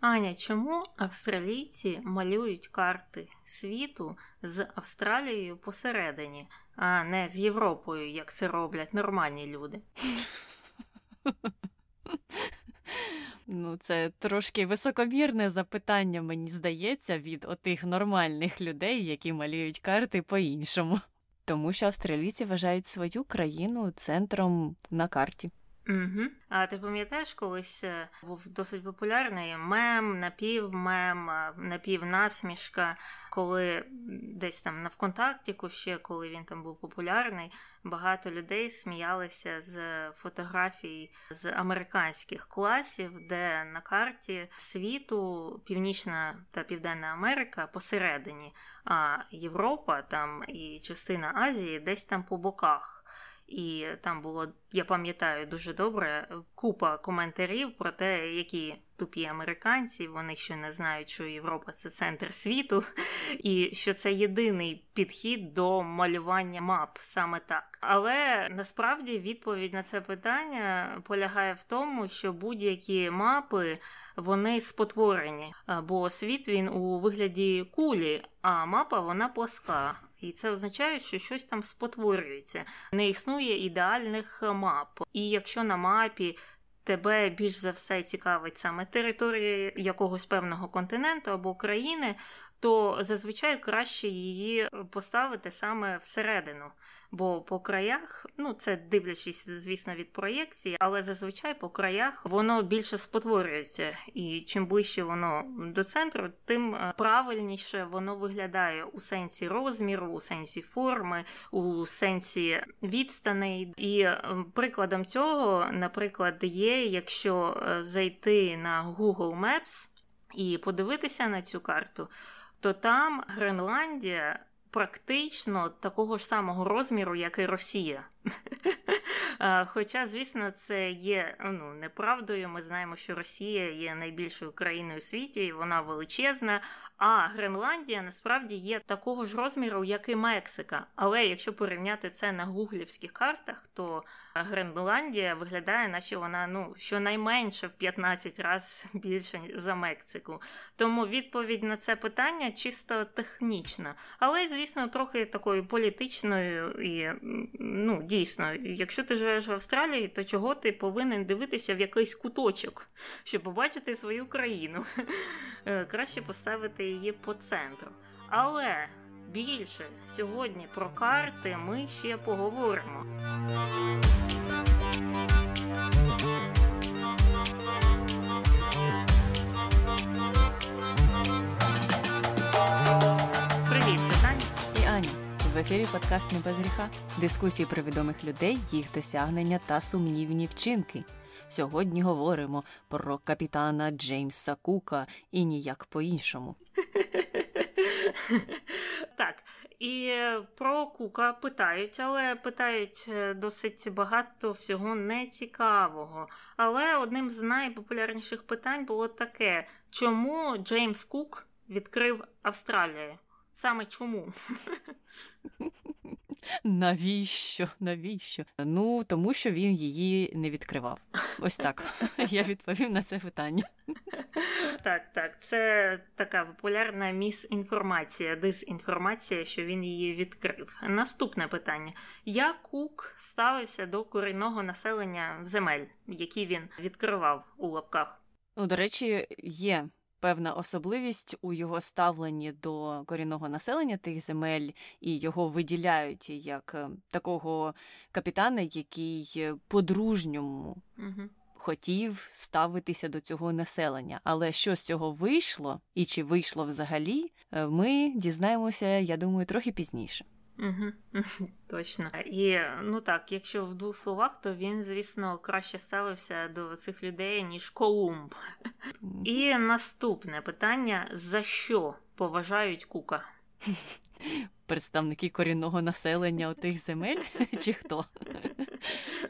Аня, чому австралійці малюють карти світу з Австралією посередині, а не з Європою, як це роблять нормальні люди? Ну, це трошки високомірне запитання, мені здається, від отих нормальних людей, які малюють карти по-іншому. Тому що австралійці вважають свою країну центром на карті. Угу. А ти пам'ятаєш, колись е, був досить популярний мем, напівмем, е, напівнасмішка, коли десь там на ВКонтакті, ще коли він там був популярний, багато людей сміялися з фотографій з американських класів, де на карті світу Північна та Південна Америка посередині, а Європа там і частина Азії десь там по боках. І там було, я пам'ятаю, дуже добре купа коментарів про те, які тупі американці, вони ще не знають, що Європа це центр світу, і що це єдиний підхід до малювання мап саме так. Але насправді відповідь на це питання полягає в тому, що будь-які мапи вони спотворені, бо світ він у вигляді кулі, а мапа вона пласка. І це означає, що щось там спотворюється. Не існує ідеальних мап. І якщо на мапі тебе більш за все цікавить саме територія якогось певного континенту або країни, то зазвичай краще її поставити саме всередину. Бо по краях, ну це дивлячись, звісно, від проєкції, але зазвичай по краях воно більше спотворюється, і чим ближче воно до центру, тим е, правильніше воно виглядає у сенсі розміру, у сенсі форми, у сенсі відстаней. І е, прикладом цього, наприклад, є, якщо е, зайти на Google Maps і подивитися на цю карту, то там Гренландія практично такого ж самого розміру, як і Росія. Хоча, звісно, це є ну, неправдою. Ми знаємо, що Росія є найбільшою країною у світі, і вона величезна. А Гренландія насправді є такого ж розміру, як і Мексика. Але якщо порівняти це на гуглівських картах, то Гренландія виглядає, наче вона ну, щонайменше в 15 разів більше за Мексику. Тому відповідь на це питання чисто технічна. Але, звісно, трохи такою політичною і ну, дійсно, якщо ти живеш в Австралії, то чого ти повинен дивитися в якийсь куточок, щоб побачити свою країну? Е, краще поставити її по центру. Але більше сьогодні про карти ми ще поговоримо. Ефірі подкаст «Не без гріха. Дискусії про відомих людей, їх досягнення та сумнівні вчинки. Сьогодні говоримо про капітана Джеймса Кука і ніяк по-іншому. Так. І про Кука питають, але питають е, досить багато всього нецікавого. Але одним з найпопулярніших питань було таке: чому Джеймс Кук відкрив Австралію? Саме чому? Навіщо? Навіщо? Ну, тому що він її не відкривав. Ось так. Я відповів на це питання. Так, так, це така популярна місінформація, дезінформація, що він її відкрив. Наступне питання: як Кук ставився до корінного населення земель, які він відкривав у лапках? Ну, до речі, є певна особливість у його ставленні до корінного населення тих земель, і його виділяють як е, такого капітана, який е, по-дружньому угу. хотів ставитися до цього населення. Але що з цього вийшло, і чи вийшло взагалі, е, ми дізнаємося, я думаю, трохи пізніше. Угу, Точно. І ну так, якщо в двох словах, то він, звісно, краще ставився до цих людей, ніж Колумб. І наступне питання: за що поважають Кука? представники корінного населення тих земель, чи хто?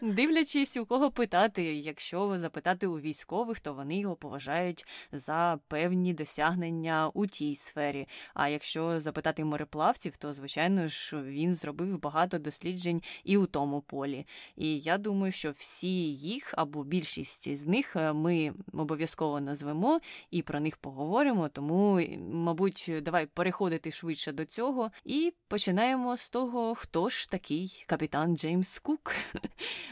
Дивлячись, у кого питати, якщо запитати у військових, то вони його поважають за певні досягнення у тій сфері. А якщо запитати мореплавців, то звичайно ж він зробив багато досліджень і у тому полі. І я думаю, що всі їх або більшість з них е, ми обов'язково назвемо і про них поговоримо. Тому, мабуть, давай переходити швидше до цього і починаємо з того, хто ж такий капітан Джеймс Кук.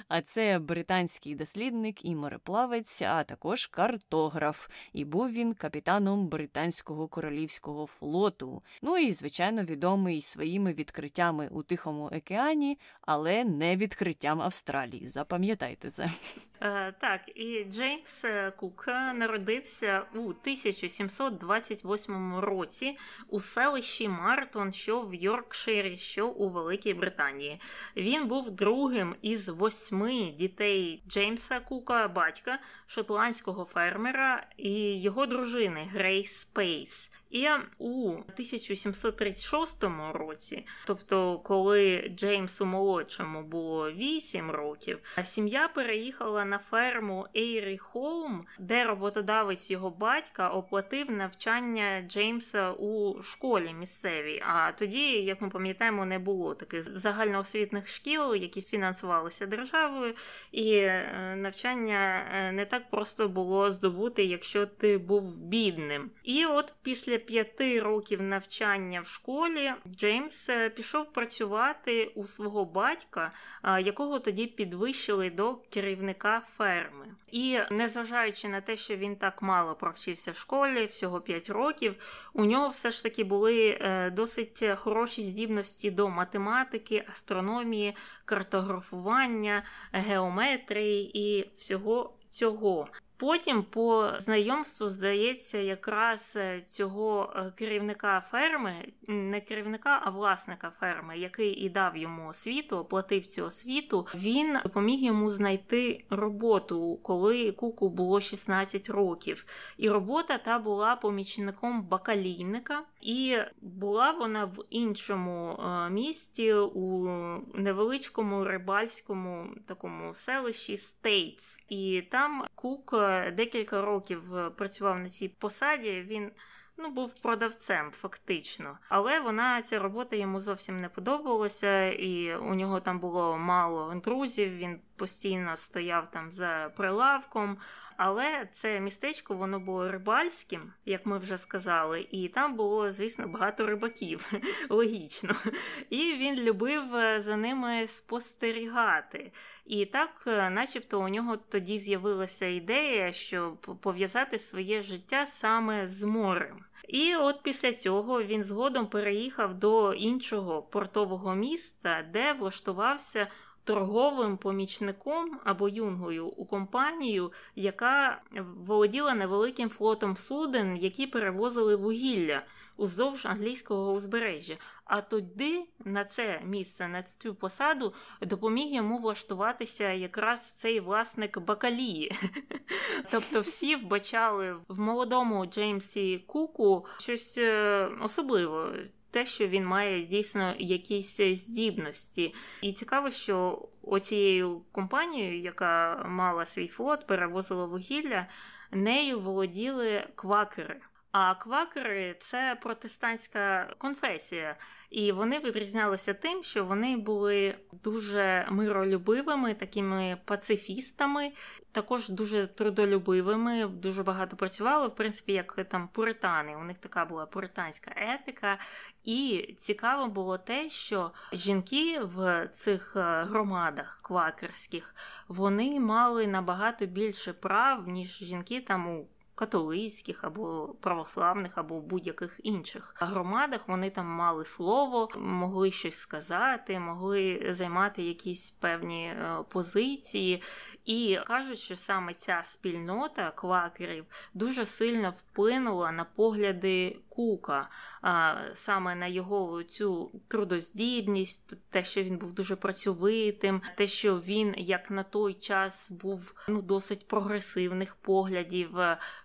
А це британський дослідник і мореплавець, а також картограф. І був він капітаном британського королівського флоту. Ну і, звичайно, відомий своїми відкриттями у Тихому океані, але не відкриттям Австралії. Запам'ятайте це. Е, так, і Джеймс е, Кук народився у 1728 році у селищі Мартон, що в Йоркширі, що у Великій Британії. Він був другим із восьми дітей Джеймса Кука, батька шотландського фермера і його дружини Грейс Пейс. І у 1736 році, тобто коли Джеймсу молодшому було 8 років, сім'я переїхала на ферму Ейрі Холм, де роботодавець його батька оплатив навчання Джеймса у школі місцевій. А тоді, як ми пам'ятаємо, не було таких загальноосвітних шкіл, які фінансувалися державою, і е, навчання е, не так просто було здобути, якщо ти був бідним. І от після п'яти років навчання в школі Джеймс е, пішов працювати у свого батька, якого тоді підвищили до керівника ферми. І незважаючи на те, що він так мало провчився в школі, всього 5 років, у нього все ж таки були е, досить хороші здібності до математики, астрономії, картографування, геометрії і всього цього. Потім, по знайомству, здається, якраз е, цього е, керівника ферми, не керівника, а власника ферми, який і дав йому освіту, оплатив цю освіту, він допоміг йому знайти роботу, коли куку було 16 років. І робота та була помічником бакалійника, і була вона в іншому е, місті у невеличкому рибальському такому селищі Стейтс. І там Кук декілька років е, працював на цій посаді. Він ну, був продавцем, фактично. Але вона ця робота йому зовсім не подобалася, і у нього там було мало друзів. Він постійно стояв там за прилавком. Але це містечко воно було рибальським, як ми вже сказали, і там було, звісно, багато рибаків, логічно. І він любив е, за ними спостерігати. І так, е, начебто, у нього тоді з'явилася ідея, щоб пов'язати своє життя саме з морем. І от після цього він згодом переїхав до іншого портового міста, де влаштувався торговим помічником або юнгою у компанію, яка володіла невеликим флотом суден, які перевозили вугілля уздовж англійського узбережжя. А тоді на це місце, на цю посаду, допоміг йому влаштуватися якраз цей власник бакалії. Тобто всі вбачали в молодому Джеймсі Куку щось е, особливе те, що він має дійсно якісь здібності. І цікаво, що оцією компанією, яка мала свій флот, перевозила вугілля, нею володіли квакери. А квакери це протестантська конфесія, і вони відрізнялися тим, що вони були дуже миролюбивими, такими пацифістами, також дуже трудолюбивими, дуже багато працювали, в принципі, як там пуритани. У них така була пуританська етика. І цікаво було те, що жінки в цих е, громадах квакерських вони мали набагато більше прав, ніж жінки там у католицьких або православних, або будь-яких інших громадах. Вони там мали слово, могли щось сказати, могли займати якісь певні е, позиції. І кажуть, що саме ця спільнота квакерів дуже сильно вплинула на погляди Кука, саме на його цю трудоздібність, те, що він був дуже працьовитим, те, що він як на той час був ну досить прогресивних поглядів,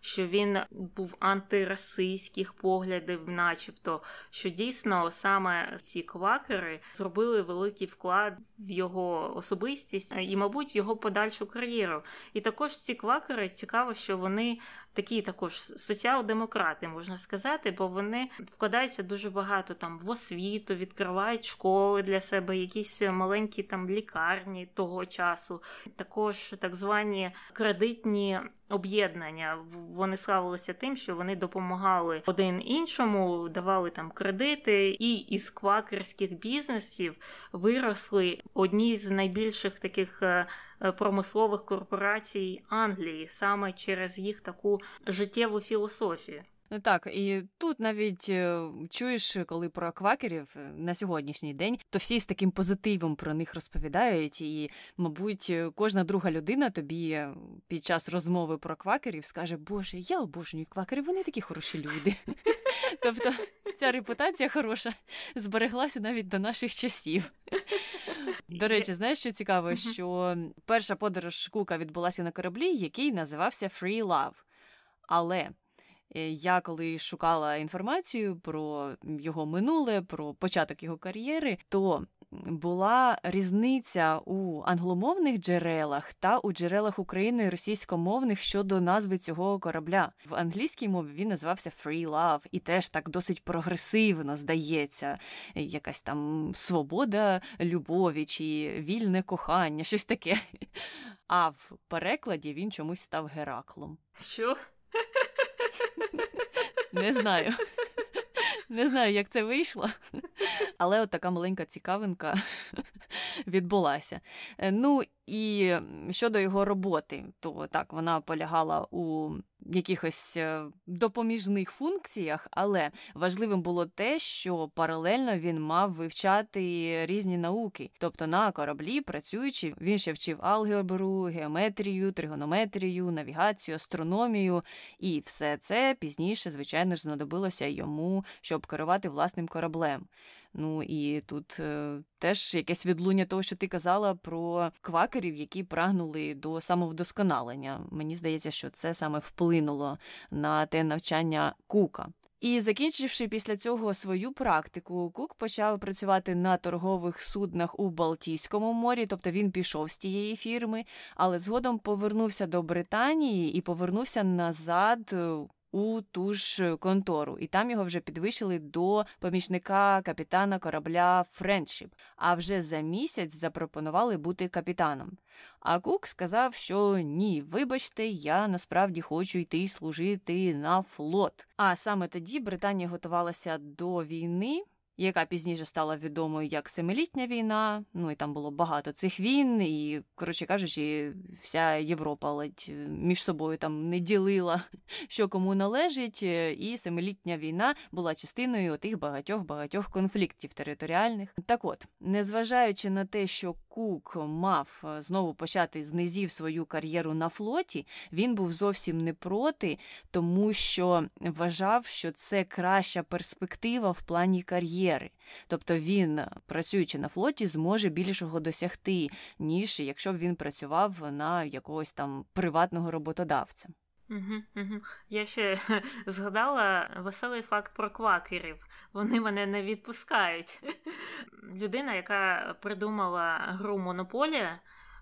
що він був антирасистських поглядів, начебто, що дійсно саме ці квакери зробили великий вклад в його особистість і, мабуть, в його подальшу кар'єру. І також ці квакери цікаво, що вони такі також соціал-демократи, можна сказати, бо вони вкладаються дуже багато там в освіту, відкривають школи для себе, якісь маленькі там лікарні того часу, також так звані кредитні об'єднання. Вони славилися тим, що вони допомагали один іншому, давали там кредити, і із квакерських бізнесів виросли одні з найбільших таких е, е, промислових корпорацій Англії саме через їх таку життєву філософію. Ну так, і тут навіть е, чуєш, коли про квакерів е, на сьогоднішній день, то всі з таким позитивом про них розповідають. І, мабуть, е, кожна друга людина тобі під час розмови про квакерів скаже, Боже, я обожнюю квакерів, вони такі хороші люди. Тобто ця репутація хороша збереглася навіть до наших часів. До речі, знаєш, що цікаво, що перша подорож Кука відбулася на кораблі, який називався Free Love. Але Е, я коли шукала інформацію про його минуле, про початок його кар'єри, то була різниця у англомовних джерелах та у джерелах України російськомовних щодо назви цього корабля. В англійській мові він називався Free Love, і теж так досить прогресивно здається, якась там свобода любові чи вільне кохання, щось таке. А в перекладі він чомусь став Гераклом. Що? Не знаю. Не знаю, як це вийшло, але от така маленька цікавинка відбулася. Е, ну і щодо його роботи, то так вона полягала у якихось е, допоміжних функціях, але важливим було те, що паралельно він мав вивчати різні науки. Тобто на кораблі, працюючи, він ще вчив алгебру, геометрію, тригонометрію, навігацію, астрономію, і все це пізніше, звичайно ж, знадобилося йому, щоб керувати власним кораблем. Ну і тут е, теж якесь відлуння того, що ти казала про квакерів, які прагнули до самовдосконалення. Мені здається, що це саме вплинуло на те навчання Кука. І закінчивши після цього свою практику, Кук почав працювати на торгових суднах у Балтійському морі, тобто він пішов з тієї фірми, але згодом повернувся до Британії і повернувся назад е, у ту ж контору, і там його вже підвищили до помічника капітана корабля Френдшіп. А вже за місяць запропонували бути капітаном. А Кук сказав, що ні, вибачте, я насправді хочу йти служити на флот. А саме тоді Британія готувалася до війни яка пізніше стала відомою як Семилітня війна. Ну і там було багато цих війн, і, коротше кажучи, вся Європа ледь е, між собою там не ділила, що кому належить. Е, і Семилітня війна була частиною тих багатьох-багатьох конфліктів територіальних. Так от, незважаючи на те, що Кук мав е, знову почати з низів свою кар'єру на флоті, він був зовсім не проти, тому що вважав, що це краща перспектива в плані кар'єри. Тобто він, працюючи на флоті, зможе більшого досягти, ніж якщо б він працював на якогось там приватного роботодавця. Я ще згадала веселий факт про квакерів. Вони мене не відпускають. Людина, яка придумала гру Монополія,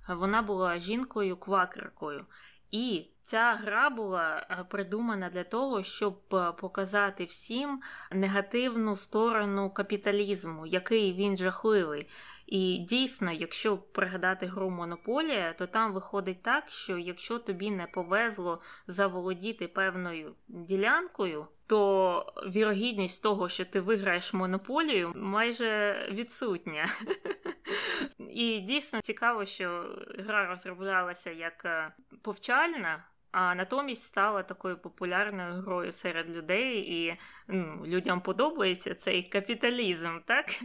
вона була жінкою-квакеркою. І ця гра була е, придумана для того, щоб е, показати всім негативну сторону капіталізму, який він жахливий. І дійсно, якщо пригадати гру Монополія, то там виходить так, що якщо тобі не повезло заволодіти певною ділянкою, то вірогідність того, що ти виграєш монополію, майже відсутня. І дійсно цікаво, що гра розроблялася як е, повчальна. А натомість стала такою популярною грою серед людей, і ну, людям подобається цей капіталізм, так?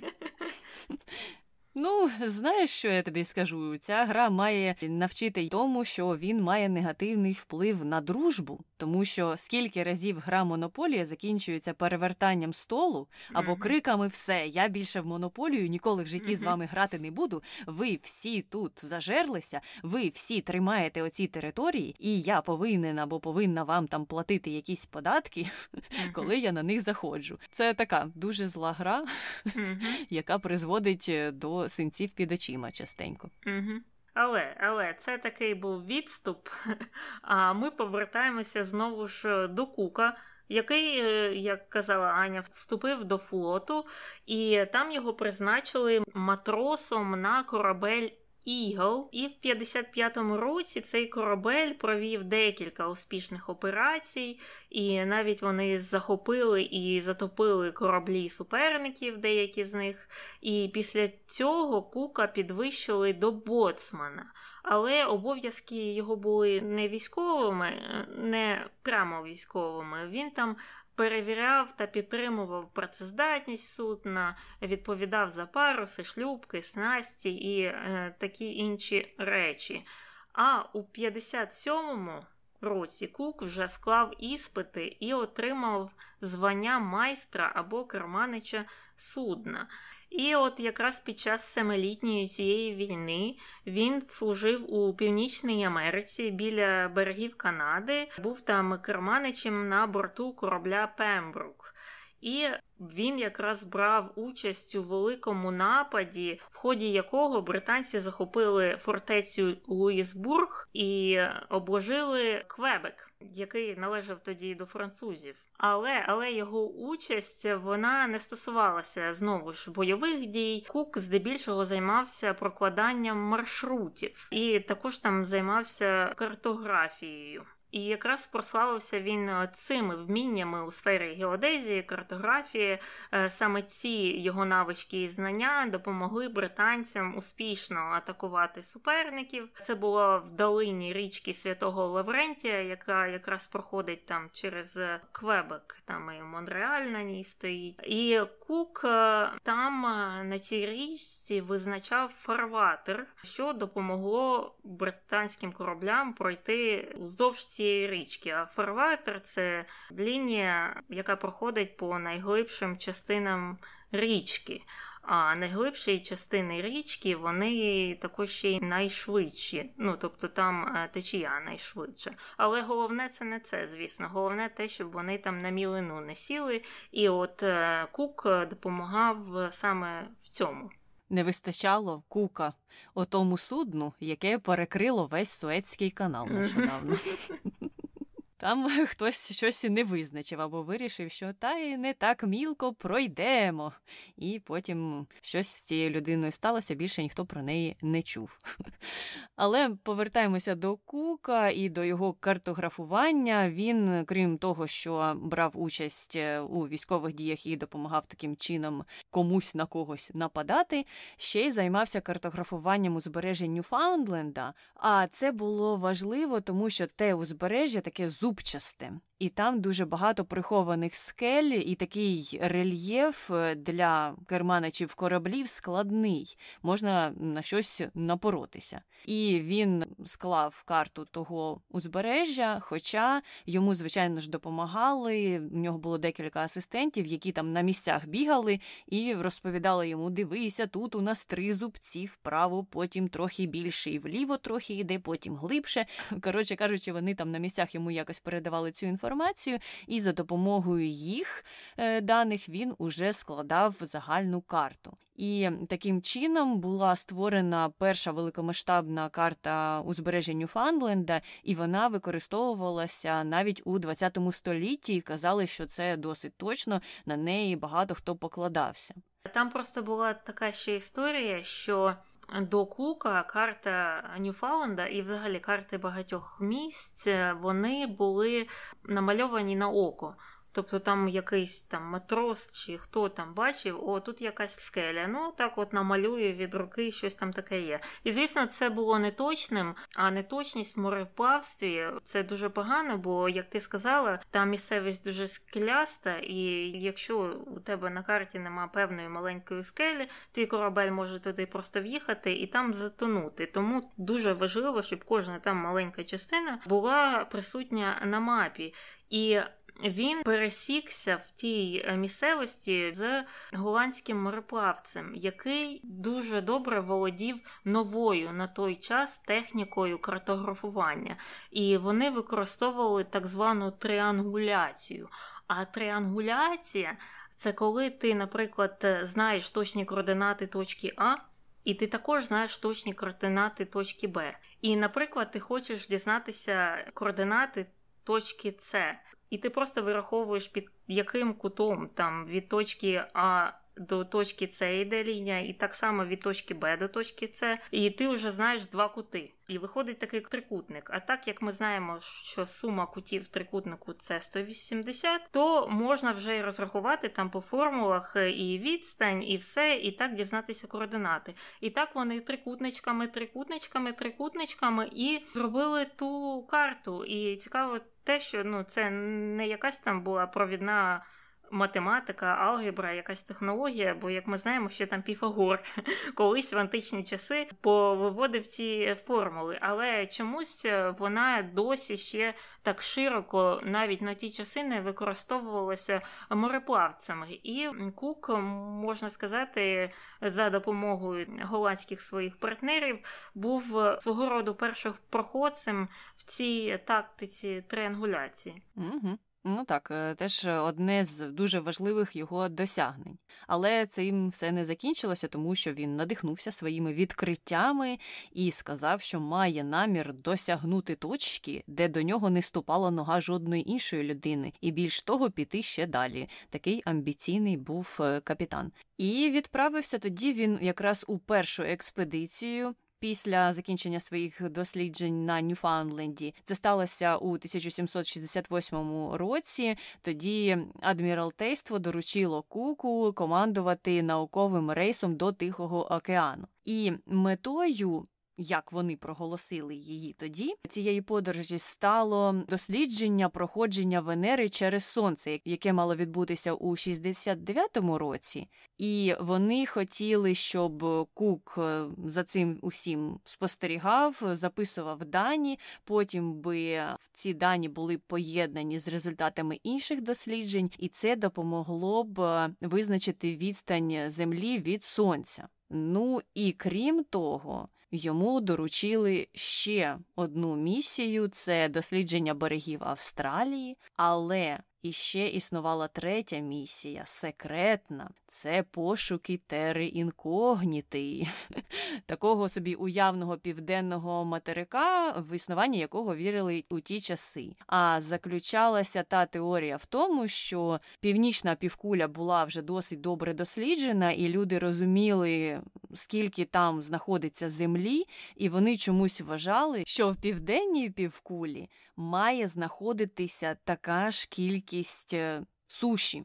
Ну, знаєш, що я тобі скажу? Ця гра має навчити й тому, що він має негативний вплив на дружбу. Тому що скільки разів гра монополія закінчується перевертанням столу або криками все, я більше в монополію ніколи в житті з вами грати не буду. Ви всі тут зажерлися, ви всі тримаєте оці території, і я повинен або повинна вам там платити якісь податки, коли я на них заходжу. Це така дуже зла гра, яка призводить е, до синців під очима частенько. Але але це такий був відступ. А ми повертаємося знову ж до Кука, який, е, як казала Аня, вступив до флоту, і там його призначили матросом на корабель Eagle, і в 55-му році цей корабель провів декілька успішних операцій, і навіть вони захопили і затопили кораблі суперників, деякі з них. І після цього Кука підвищили до боцмана. Але обов'язки його були не військовими, не прямо військовими. Він там перевіряв та підтримував працездатність судна, відповідав за паруси, шлюбки, снасті і е, такі інші речі. А у 57-му році Кук вже склав іспити і отримав звання майстра або керманича судна. І от якраз під час семилітньої цієї війни він служив у Північній Америці біля берегів Канади, був там керманичем на борту корабля Пембрук. І він якраз брав участь у великому нападі, в ході якого британці захопили фортецю Луїсбург і обложили Квебек, який належав тоді до французів. Але але його участь вона не стосувалася знову ж бойових дій. Кук здебільшого займався прокладанням маршрутів і також там займався картографією. І якраз прославився він е, цими вміннями у сфері геодезії, картографії. Е, саме ці його навички і знання допомогли британцям успішно атакувати суперників. Це було в долині річки Святого Лаврентія, яка якраз проходить там через Квебек, там і Монреаль на ній стоїть. І Кук е, там на цій річці визначав фарватер, що допомогло британським кораблям пройти вздовж цієї річки. А фарватер це лінія, яка проходить по найглибшим частинам річки. А найглибші частини річки вони також ще й найшвидші. Ну тобто там е, течія найшвидше. Але головне це не це, звісно. Головне те, щоб вони там на мілину не сіли. І от е, Кук допомагав саме в цьому. Не вистачало кука отому судну, яке перекрило весь Суецький канал нещодавно. Там хтось щось не визначив або вирішив, що та й не так мілко пройдемо. І потім щось з цією людиною сталося, більше ніхто про неї не чув. Але повертаємося до Кука і до його картографування. Він, крім того, що брав участь е, у військових діях і допомагав таким чином комусь на когось нападати, ще й займався картографуванням узбережжя Ньюфаундленда. А це було важливо, тому що те узбережжя таке зубчасте, і там дуже багато прихованих скель, і такий рельєф е, для керманичів кораблів складний, можна на щось напоротися. І він склав карту того узбережжя, хоча йому, звичайно ж, допомагали. У нього було декілька асистентів, які там на місцях бігали і розповідали йому: дивися, тут у нас три зубці вправо, потім трохи більше, і вліво трохи йде, потім глибше. Коротше кажучи, вони там на місцях йому якось передавали цю інформацію, і за допомогою їх е, даних він уже складав загальну карту. І таким чином була створена перша великомасштабна карта узбережжя Ньюфандленда, і вона використовувалася навіть у 20 столітті. і Казали, що це досить точно на неї багато хто покладався. Там просто була така ще історія, що до Кука карта Ньюфаунда і, взагалі, карти багатьох місць вони були намальовані на око. Тобто там якийсь там матрос чи хто там бачив, о, тут якась скеля. Ну так от намалює від руки, щось там таке є. І звісно, це було неточним, а неточність в мореплавстві це дуже погано, бо, як ти сказала, там місцевість дуже скеляста, і якщо у тебе на карті нема певної маленької скелі, твій корабель може туди просто в'їхати і там затонути. Тому дуже важливо, щоб кожна там маленька частина була присутня на мапі. І він пересікся в тій е, місцевості з голландським мореплавцем, який дуже добре володів новою на той час технікою картографування, і вони використовували так звану триангуляцію. А триангуляція це коли ти, наприклад, знаєш точні координати точки А. І ти також знаєш точні координати точки Б. І, наприклад, ти хочеш дізнатися координати точки С. І ти просто вираховуєш, під яким кутом там від точки А до точки С йде лінія, і так само від точки Б до точки С, і ти вже знаєш два кути. І виходить такий трикутник. А так як ми знаємо, що сума кутів в трикутнику це 180, то можна вже й розрахувати там по формулах і відстань, і все, і так дізнатися координати. І так вони трикутничками, трикутничками, трикутничками і зробили ту карту. І цікаво те, що ну це не якась там була провідна математика, алгебра, якась технологія, бо, як ми знаємо, що там Піфагор колись в античні часи повиводив ці формули, але чомусь вона досі ще так широко, навіть на ті часи, не використовувалася мореплавцями. І Кук, можна сказати, за допомогою голландських своїх партнерів був свого роду першопроходцем в цій тактиці триангуляції. Угу. Ну так, е, теж одне з дуже важливих його досягнень. Але цим все не закінчилося, тому що він надихнувся своїми відкриттями і сказав, що має намір досягнути точки, де до нього не ступала нога жодної іншої людини, і більш того, піти ще далі. Такий амбіційний був е, капітан. І відправився тоді він якраз у першу експедицію після закінчення своїх досліджень на Ньюфаундленді. Це сталося у 1768 році. Тоді адміралтейство доручило Куку командувати науковим рейсом до Тихого океану. І метою як вони проголосили її тоді, цієї подорожі стало дослідження проходження Венери через сонце, яке мало відбутися у 69-му році, і вони хотіли, щоб Кук е, за цим усім спостерігав, записував дані. Потім би ці дані були поєднані з результатами інших досліджень, і це допомогло б е, визначити відстань Землі від сонця. Ну і крім того, Йому доручили ще одну місію це дослідження берегів Австралії, але і ще існувала третя місія. Секретна. Це пошуки тери інкогніти, такого собі уявного південного материка, в існуванні якого вірили у ті часи. А заключалася та теорія в тому, що північна півкуля була вже досить добре досліджена, і люди розуміли, скільки там знаходиться землі, і вони чомусь вважали, що в південній півкулі має знаходитися така ж кількість е, суші.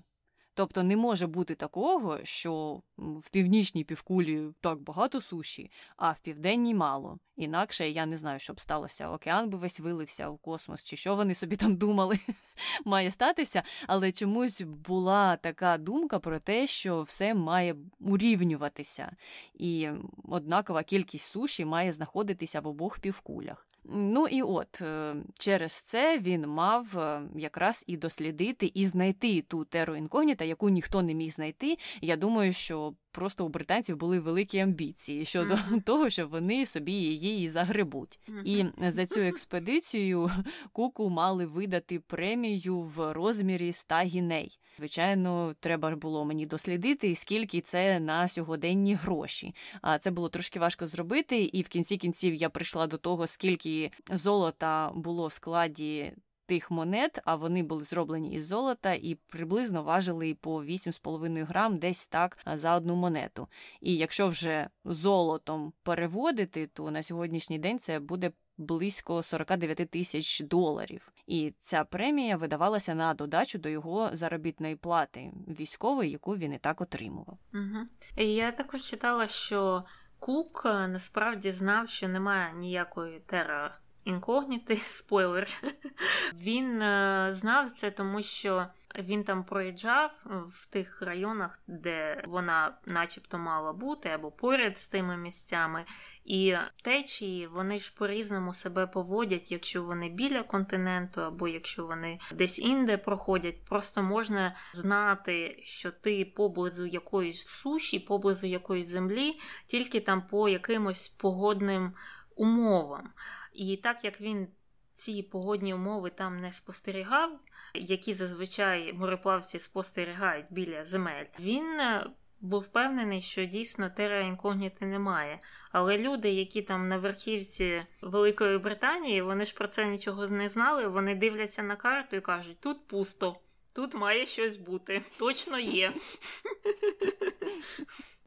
Тобто не може бути такого, що в північній півкулі так багато суші, а в південній мало. Інакше я не знаю, що б сталося. Океан би весь вилився в космос, чи що вони собі там думали, має статися. Але чомусь була така думка про те, що все має урівнюватися, і однакова кількість суші має знаходитися в обох півкулях. Ну і от е, через це він мав е, якраз і дослідити і знайти ту теру інкогніта, яку ніхто не міг знайти. Я думаю, що просто у британців були великі амбіції щодо mm-hmm. того, що вони собі її загребуть. Mm-hmm. І за цю експедицію куку мали видати премію в розмірі 100 гіней. Звичайно, треба було мені дослідити, скільки це на сьогоденні гроші. А це було трошки важко зробити, і в кінці кінців я прийшла до того, скільки золота було в складі тих монет, а вони були зроблені із золота і приблизно важили по 8,5 грам десь так за одну монету. І якщо вже золотом переводити, то на сьогоднішній день це буде близько 49 тисяч доларів. І ця премія видавалася на додачу до його заробітної плати військової, яку він і так отримував. Угу. Я також читала, що Кук е, насправді знав, що немає ніякої тера інкогніти, спойлер. Він е, знав це, тому що він там проїжджав в тих районах, де вона, начебто, мала бути, або поряд з тими місцями. І течії вони ж по-різному себе поводять, якщо вони біля континенту, або якщо вони десь інде проходять. Просто можна знати, що ти поблизу якоїсь суші, поблизу якоїсь землі, тільки там по якимось погодним умовам. І так як він ці погодні умови там не спостерігав, які зазвичай мореплавці спостерігають біля земель, він е, був впевнений, що дійсно тера інкогніти немає. Але люди, які там на верхівці Великої Британії, вони ж про це нічого не знали. Вони дивляться на карту і кажуть: тут пусто, тут має щось бути, точно є.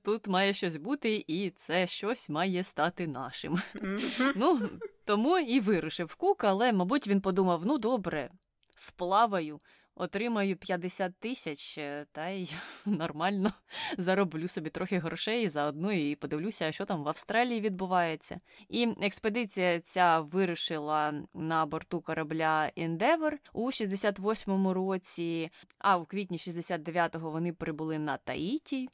Тут має щось бути, і це щось має стати нашим. Ну, тому і вирушив Кук, але, мабуть, він подумав: ну добре, сплаваю, отримаю 50 тисяч, е, та й нормально зароблю собі трохи грошей заодно і подивлюся, що там в Австралії відбувається. І експедиція ця вирушила на борту корабля Endeavour у 68-му році, а у квітні 69-го вони прибули на Таїті.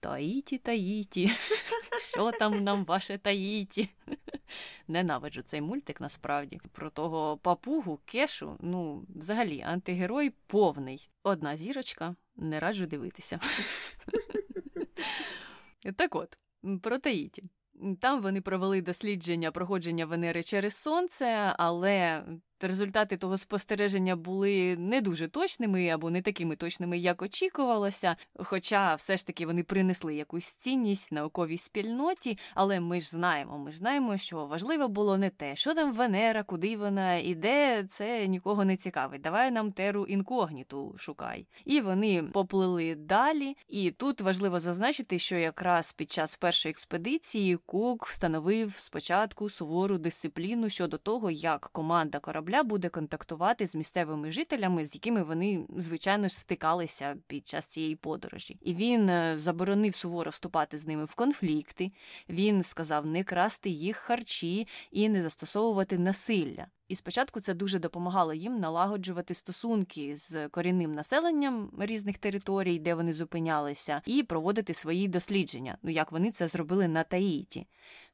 Таїті, Таїті. Що там нам ваше Таїті? Ненавиджу цей мультик насправді. Про того папугу, кешу, ну, взагалі, антигерой повний. Одна зірочка, не раджу дивитися. Так от, про Таїті. Там вони провели дослідження проходження Венери через Сонце, але результати того спостереження були не дуже точними або не такими точними, як очікувалося. Хоча все ж таки вони принесли якусь цінність науковій спільноті, але ми ж знаємо, ми ж знаємо, що важливо було не те, що там Венера, куди вона іде, це нікого не цікавить. Давай нам теру інкогніту шукай. І вони поплили далі. І тут важливо зазначити, що якраз під час першої експедиції Кук встановив спочатку сувору дисципліну щодо того, як команда корабля корабля буде контактувати з місцевими жителями, з якими вони, звичайно ж, стикалися під час цієї подорожі. І він е, заборонив суворо вступати з ними в конфлікти. Він сказав не красти їх харчі і не застосовувати насилля. І спочатку це дуже допомагало їм налагоджувати стосунки з корінним населенням різних територій, де вони зупинялися, і проводити свої дослідження, ну як вони це зробили на Таїті.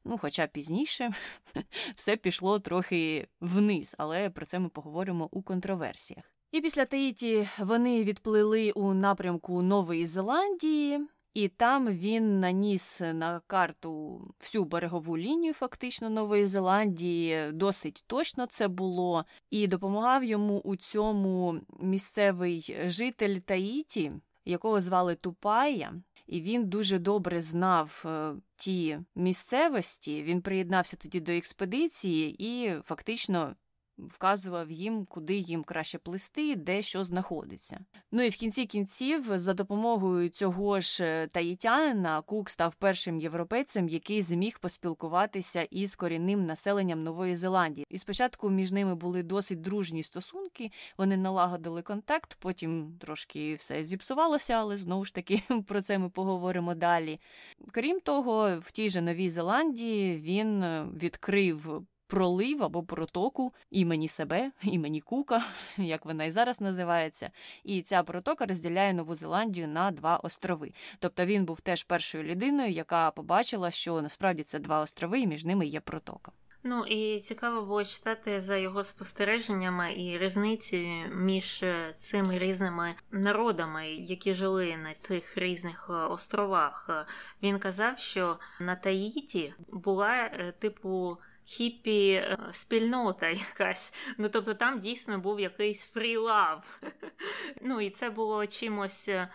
Ну, хоча пізніше все пішло трохи вниз, але про це ми поговоримо у контроверсіях. І після Таїті вони відплили у напрямку Нової Зеландії, і там він наніс на карту всю берегову лінію, фактично Нової Зеландії. Досить точно це було, і допомагав йому у цьому місцевий житель Таїті, якого звали Тупая і він дуже добре знав е, ті місцевості. Він приєднався тоді до експедиції і фактично вказував їм, куди їм краще плисти, де що знаходиться. Ну і в кінці кінців, за допомогою цього ж е, таїтянина, Кук став першим європейцем, який зміг поспілкуватися із корінним населенням Нової Зеландії. І спочатку між ними були досить дружні стосунки, вони налагодили контакт, потім трошки все зіпсувалося, але знову ж таки про це ми поговоримо далі. Крім того, в тій же Новій Зеландії він е, відкрив пролив або протоку імені себе, імені Кука, як вона і зараз називається. І ця протока розділяє Нову Зеландію на два острови. Тобто він був теж першою людиною, яка побачила, що насправді це два острови, і між ними є протока. Ну і цікаво було читати за його спостереженнями і різницею між е, цими різними народами, які жили на цих різних е, островах. Він казав, що на Таїті була е, типу хіпі е, спільнота якась. Ну тобто там дійсно був якийсь фрілав. Ну і це було чимось. Е,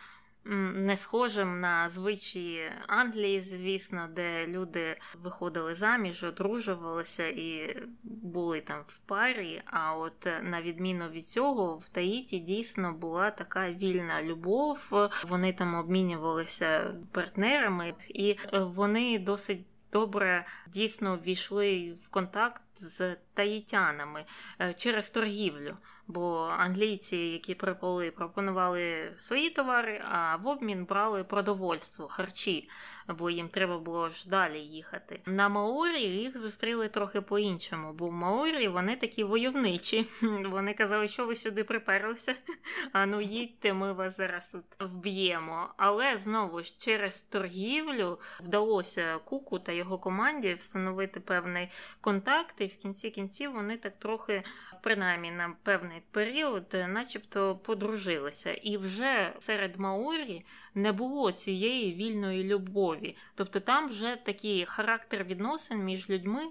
не схожим на звичаї Англії, звісно, де люди виходили заміж, одружувалися і були там в парі. А от е, на відміну від цього, в Таїті дійсно була така вільна любов. Вони там обмінювалися партнерами, і вони досить добре дійсно ввійшли в контакт з таїтянами е, через торгівлю. Бо англійці, які приплили, пропонували свої товари, а в обмін брали продовольство, харчі, бо їм треба було ж далі їхати. На Маорі їх зустріли трохи по-іншому, бо в Маорі вони такі войовничі. Вони казали, що ви сюди приперлися. А ну їдьте, ми вас зараз тут вб'ємо. Але знову ж через торгівлю вдалося Куку та його команді встановити певний контакт, і в кінці кінців вони так трохи, принаймні на певний період, начебто подружилися. І вже серед Маорі не було цієї вільної любові. Тобто там вже такий характер відносин між людьми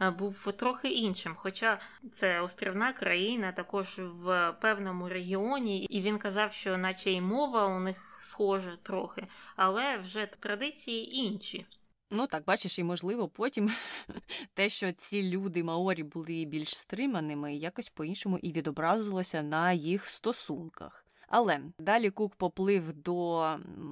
е, був трохи іншим. Хоча це острівна країна, також в певному регіоні, і він казав, що наче й мова у них схожа трохи, але вже традиції інші. Ну так, бачиш, і можливо, потім те, що ці люди Маорі були більш стриманими, якось по-іншому і відобразилося на їх стосунках. Але далі Кук поплив до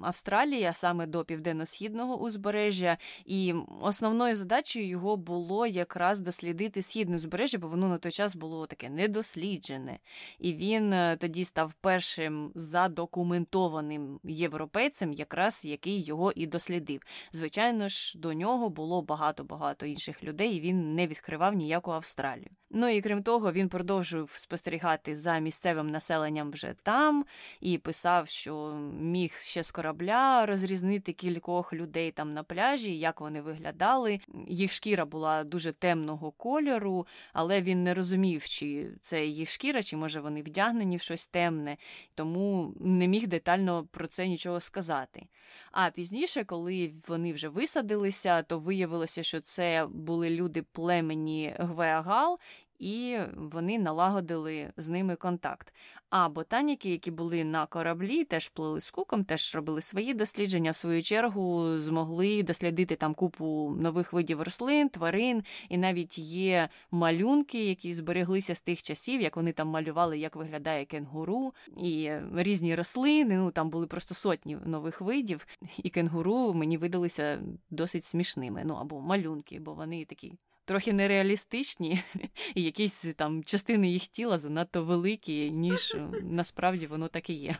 Австралії, а саме до південно-східного узбережжя, і основною задачею його було якраз дослідити східне узбережжя, бо воно на той час було таке недосліджене. І він е, тоді став першим задокументованим європейцем, якраз який його і дослідив. Звичайно ж, до нього було багато-багато інших людей, і він не відкривав ніяку Австралію. Ну і крім того, він продовжував спостерігати за місцевим населенням вже там і писав, що міг ще з корабля розрізнити кількох людей там на пляжі, як вони виглядали. Їх шкіра була дуже темного кольору, але він не розумів, чи це їх шкіра, чи може вони вдягнені в щось темне, тому не міг детально про це нічого сказати. А пізніше, коли вони вже висадилися, то виявилося, що це були люди племені Гвеагал, і вони налагодили з ними контакт. А ботаніки, які були на кораблі, теж плили з куком, теж робили свої дослідження, в свою чергу змогли дослідити там купу нових видів рослин, тварин, і навіть є малюнки, які збереглися з тих часів, як вони там малювали, як виглядає кенгуру, і різні рослини. Ну там були просто сотні нових видів, і кенгуру мені видалися досить смішними. Ну або малюнки, бо вони такі трохи нереалістичні, і якісь там частини їх тіла занадто великі, ніж е, насправді воно так і є.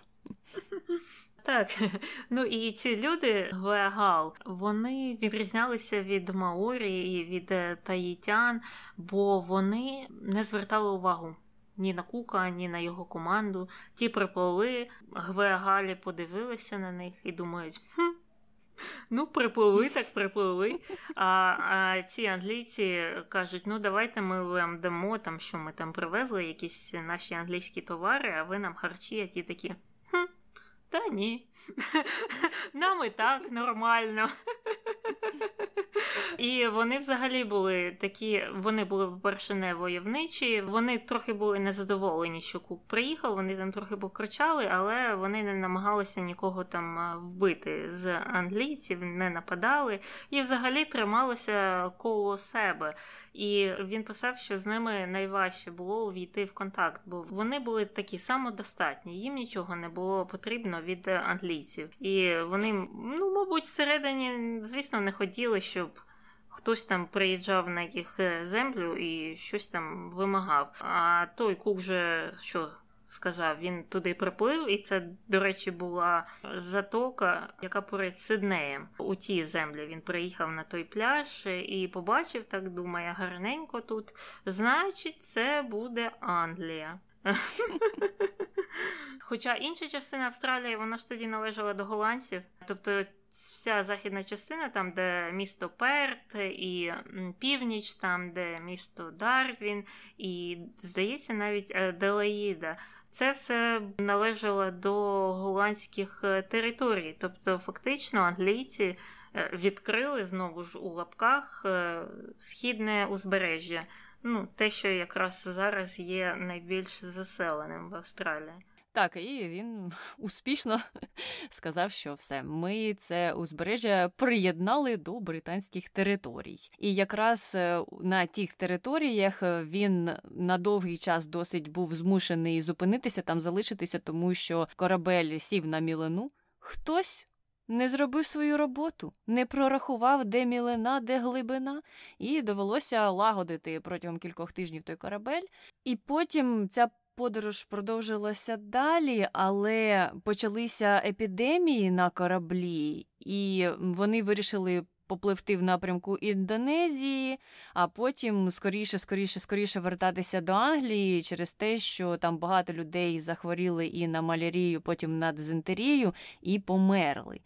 Так, ну і ці люди Гуегал, вони відрізнялися від Маорі і від е, Таїтян, бо вони не звертали увагу ні на Кука, ні на його команду. Ті приплили, Гвеагалі подивилися на них і думають, хм, Ну, припливли, так припливли. А а ці англійці кажуть: ну давайте ми вам дамо, там, що ми там привезли, якісь наші англійські товари, а ви нам харчі, а ті такі. Та ні. Нам і так нормально. І вони взагалі були такі, вони були, по-перше, не войовничі. Вони трохи були незадоволені, що Кук приїхав. Вони там трохи покричали, але вони не намагалися нікого там вбити з англійців, не нападали і взагалі трималися коло себе. І він писав, що з ними найважче було увійти в контакт, бо вони були такі самодостатні, їм нічого не було потрібно від англійців. І вони, ну, мабуть, всередині, звісно, не хотіли, щоб. Хтось там приїжджав на їх е, землю і щось там вимагав. А той кук же що сказав, він туди приплив, і це, до речі, була затока, яка поряд Сиднеєм. У ті землі він приїхав на той пляж і побачив, так думає, гарненько тут. Значить, це буде Англія. Хоча інша частина Австралії, вона ж тоді належала до голландців. Тобто вся західна частина, там, де місто Перт, і північ, там, де місто Дарвін, і, здається, навіть е, Делаїда. Це все належало до голландських е, територій. Тобто, фактично, англійці е, відкрили знову ж у лапках східне узбережжя. Ну, те, що якраз зараз є найбільш заселеним в Австралії. Так, і він успішно сказав, що все, ми це узбережжя приєднали до британських територій. І якраз е, на тих територіях е, він на довгий час досить був змушений зупинитися там, залишитися, тому що корабель сів на мілину. Хтось не зробив свою роботу, не прорахував, де мілина, де глибина, і довелося лагодити протягом кількох тижнів той корабель. І потім ця подорож продовжилася далі, але почалися епідемії на кораблі, і вони вирішили попливти в напрямку Індонезії, а потім скоріше, скоріше, скоріше вертатися до Англії через те, що там багато людей захворіли і на малярію, потім на дизентерію, і померли.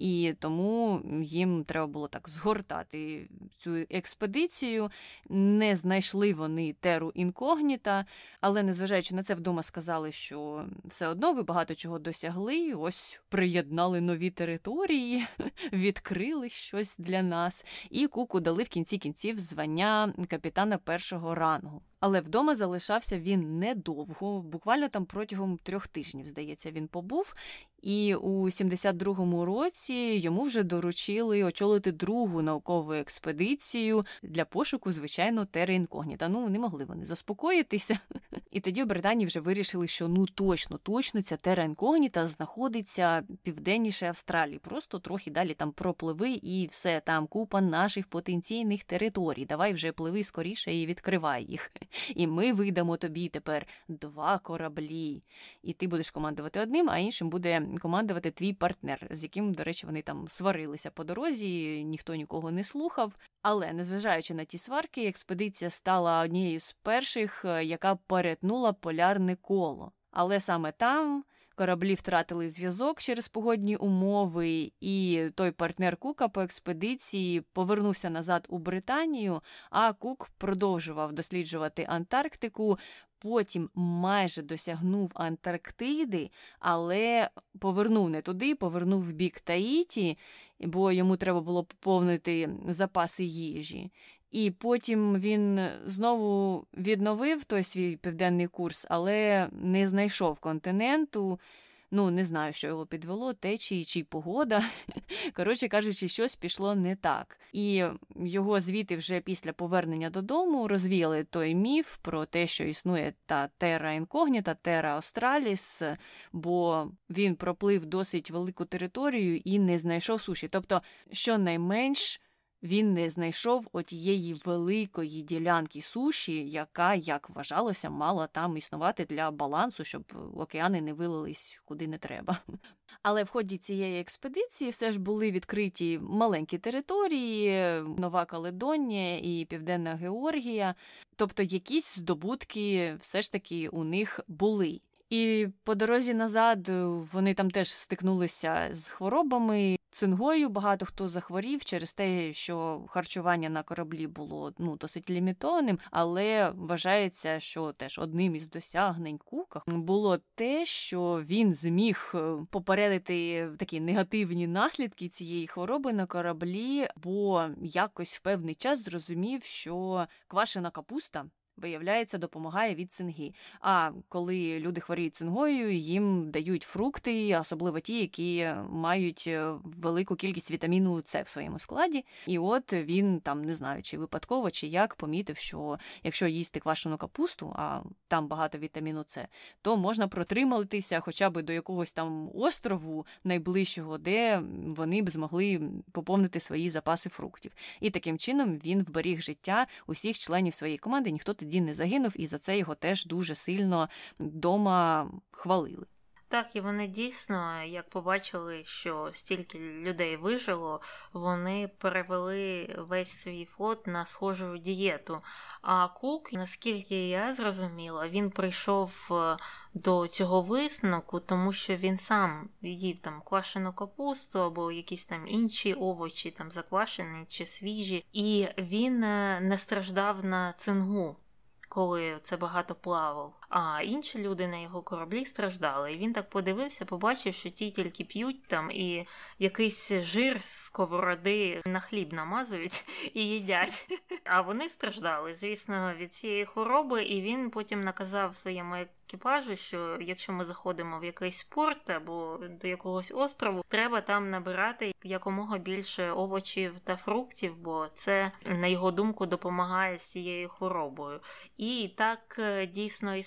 І тому їм треба було так згортати цю експедицію. Не знайшли вони теру інкогніта, але незважаючи на це, вдома сказали, що все одно ви багато чого досягли. Ось приєднали нові території, відкрили щось для нас, і куку дали в кінці кінців звання капітана першого рангу. Але вдома залишався він недовго, буквально там протягом трьох тижнів, здається, він побув. І у 72-му році йому вже доручили очолити другу наукову експедицію для пошуку, звичайно, тери інкогніта. Ну, не могли вони заспокоїтися. І тоді в Британії вже вирішили, що ну точно, точно ця тера інкогніта знаходиться південніше Австралії. Просто трохи далі там пропливи і все, там купа наших потенційних територій. Давай вже пливи скоріше і відкривай їх. І ми видамо тобі тепер два кораблі. І ти будеш командувати одним, а іншим буде командувати твій партнер, з яким, до речі, вони там сварилися по дорозі, ніхто нікого не слухав. Але незважаючи на ті сварки, експедиція стала однією з перших, е, яка перетнула полярне коло. Але саме там. Кораблі втратили зв'язок через погодні умови, і той партнер Кука по експедиції повернувся назад у Британію, а Кук продовжував досліджувати Антарктику, потім майже досягнув Антарктиди, але повернув не туди, повернув в бік Таїті, бо йому треба було поповнити запаси їжі. І потім він знову відновив той свій південний курс, але не знайшов континенту. Ну, не знаю, що його підвело, течії чи погода. Коротше кажучи, щось пішло не так. І його звіти вже після повернення додому розвіяли той міф про те, що існує та Терра Інкогніта, Терра Австраліс, бо він проплив досить велику територію і не знайшов суші. Тобто, щонайменш він не знайшов отієї великої ділянки суші, яка, як вважалося, мала там існувати для балансу, щоб океани не вилились куди не треба. Але в ході цієї експедиції все ж були відкриті маленькі території, Нова Каледонія і Південна Георгія, тобто якісь здобутки все ж таки у них були. І по дорозі назад вони там теж стикнулися з хворобами, цингою. Багато хто захворів через те, що харчування на кораблі було ну досить лімітованим, але вважається, що теж одним із досягнень кука було те, що він зміг е, попередити такі негативні наслідки цієї хвороби на кораблі, бо якось в певний час зрозумів, що квашена капуста виявляється, допомагає від цинги. А коли люди хворіють цингою, їм дають фрукти, особливо ті, які мають е, велику кількість вітаміну С в своєму складі. І от він там не знаю, чи випадково, чи як помітив, що якщо їсти квашену капусту, а там багато вітаміну С, то можна протриматися хоча б до якогось там острову найближчого, де вони б змогли поповнити свої запаси фруктів. І таким чином він вберіг життя усіх членів своєї команди. Ніхто тоді тоді не загинув, і за це його теж дуже сильно вдома хвалили. Так, і вони дійсно, як побачили, що стільки людей вижило, вони перевели весь свій флот на схожу дієту. А Кук, наскільки я зрозуміла, він прийшов е, до цього висновку, тому що він сам їв там квашену капусту або якісь там інші овочі, там заквашені чи свіжі, і він е, не страждав на цингу коли це багато плавав. А інші люди на його кораблі страждали. І він так подивився, побачив, що ті тільки п'ють там і якийсь жир з сковороди на хліб намазують і їдять. А вони страждали, звісно, від цієї хвороби, і він потім наказав своєму екіпажу, що якщо ми заходимо в якийсь порт або до якогось острову, треба там набирати якомога більше овочів та фруктів, бо це, на його думку, допомагає з цією хворобою. І так е, дійсно і.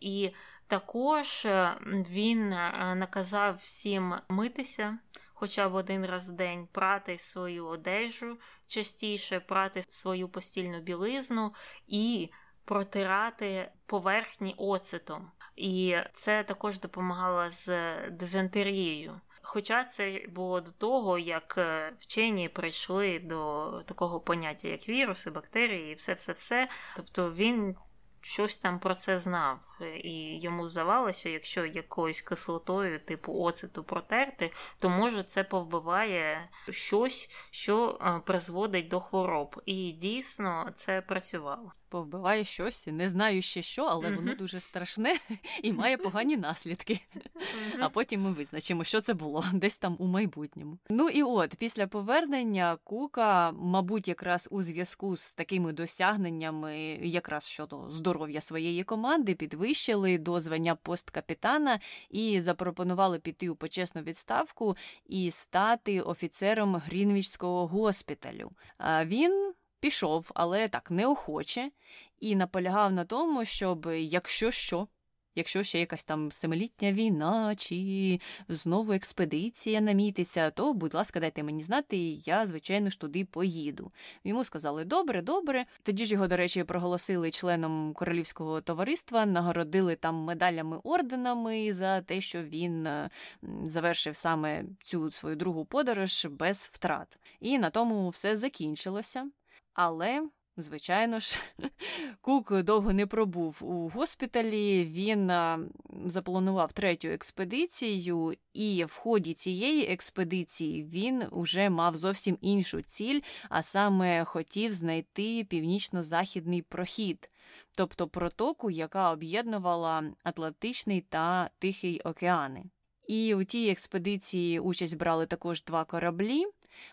І також е, він е, наказав всім митися. хоча б один раз в день, прати свою одежу частіше, прати свою постільну білизну і протирати поверхні оцетом. І це також допомагало з дизентерією. Хоча це було до того, як е, вчені прийшли до такого поняття, як віруси, бактерії, і все, все, все. Тобто він щось там про це знав, і йому здавалося, якщо якоюсь кислотою, типу оцету протерти, то може це повбиває щось, що е, призводить до хвороб. І дійсно це працювало. Повбиває щось, не знаю ще що, але mm-hmm. воно дуже страшне і має погані наслідки. Mm-hmm. А потім ми визначимо, що це було десь там у майбутньому. Ну і от після повернення Кука, мабуть, якраз у зв'язку з такими досягненнями, якраз щодо здоров'я своєї команди, підвищили до звання посткапітана і запропонували піти у почесну відставку і стати офіцером Грінвічського госпіталю. А він пішов, але так неохоче, і наполягав на тому, щоб якщо що. Якщо ще якась там семилітня війна чи знову експедиція намітиться, то, будь ласка, дайте мені знати, і я, звичайно ж, туди поїду. Йому сказали добре, добре. Тоді ж його, до речі, проголосили членом королівського товариства, нагородили там медалями орденами за те, що він е, завершив саме цю свою другу подорож без втрат. І на тому все закінчилося. Але, звичайно ж, Кук довго не пробув у госпіталі. Він запланував третю експедицію, і в ході цієї експедиції він уже мав зовсім іншу ціль, а саме хотів знайти північно-західний прохід. Тобто протоку, яка об'єднувала Атлантичний та Тихий океани. І у тій експедиції участь брали також два кораблі.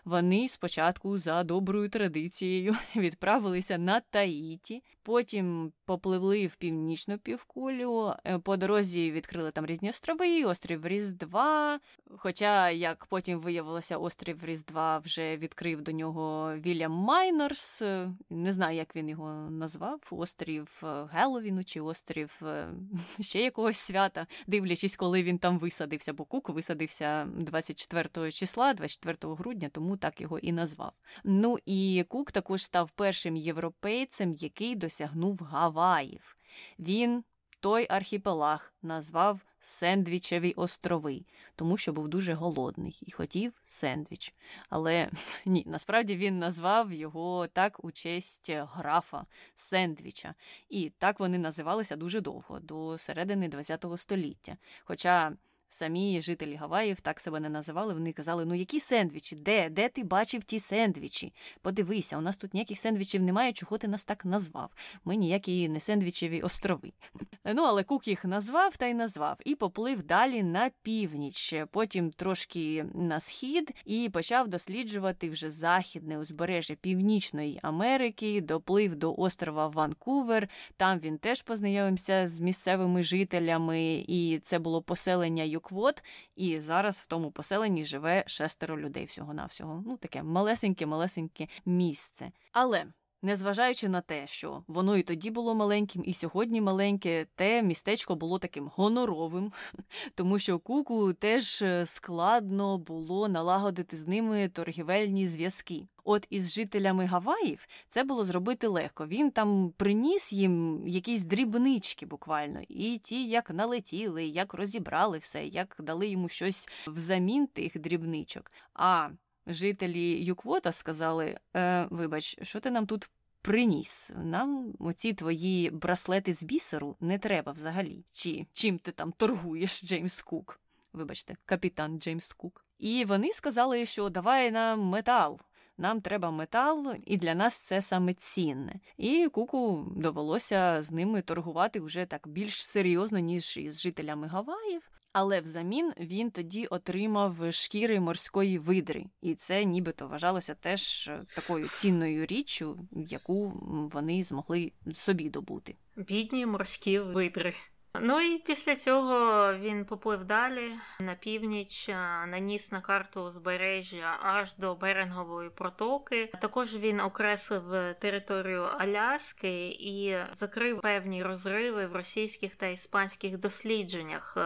Вони спочатку за доброю традицією відправилися на Таїті, потім попливли в північну півкулю. Е, по дорозі відкрили там різні острови, острів Різдва. Хоча, як потім виявилося, острів Різдва вже відкрив до нього Вільям Майнорс. Не знаю, як він його назвав: острів е, Геловіну чи острів е, ще якогось свята, дивлячись, коли він там висадився, бо Кук висадився 24 числа, 24 грудня тому так його і назвав. Ну і Кук також став першим європейцем, який досягнув Гаваїв. Він той архіпелаг назвав Сендвічеві острови, тому що був дуже голодний і хотів сендвіч. Але ні, насправді він назвав його так у честь графа Сендвіча. І так вони називалися дуже довго, до середини ХХ століття. Хоча Самі жителі Гаваїв так себе не називали. Вони казали: ну які сендвічі? Де? Де ти бачив ті сендвічі? Подивися, у нас тут ніяких сендвічів немає, чого ти нас так назвав. Ми ніякі не сендвічеві острови. Ну, але Кук їх назвав та й назвав, і поплив далі на північ, потім трошки на схід, і почав досліджувати вже західне узбережжя Північної Америки, доплив до острова Ванкувер. Там він теж познайомився з місцевими жителями, і це було поселення квот, і зараз в тому поселенні живе шестеро людей всього-навсього. Ну, таке малесеньке-малесеньке місце. Але. Незважаючи на те, що воно і тоді було маленьким, і сьогодні маленьке, те містечко було таким гоноровим, тому що куку теж е, складно було налагодити з ними торгівельні зв'язки. От із жителями Гаваїв це було зробити легко. Він там приніс їм якісь дрібнички буквально, і ті, як налетіли, як розібрали все, як дали йому щось взамін тих дрібничок. А жителі Юквота сказали: е, Вибач, що ти нам тут приніс? Нам оці твої браслети з бісеру не треба взагалі. Чи чим ти там торгуєш, Джеймс Кук? Вибачте, капітан Джеймс Кук. І вони сказали, що давай нам метал. Нам треба метал, і для нас це саме цінне. І куку довелося з ними торгувати вже так більш серйозно, ніж із жителями Гаваїв. Але взамін він тоді отримав шкіри морської видри, і це нібито вважалося теж е, такою цінною річчю, яку вони змогли собі добути. Бідні морські видри. Ну і після цього він поплив далі на північ, наніс на карту узбережжя аж до Берингової протоки. Також він окреслив територію Аляски і закрив певні розриви в російських та іспанських дослідженнях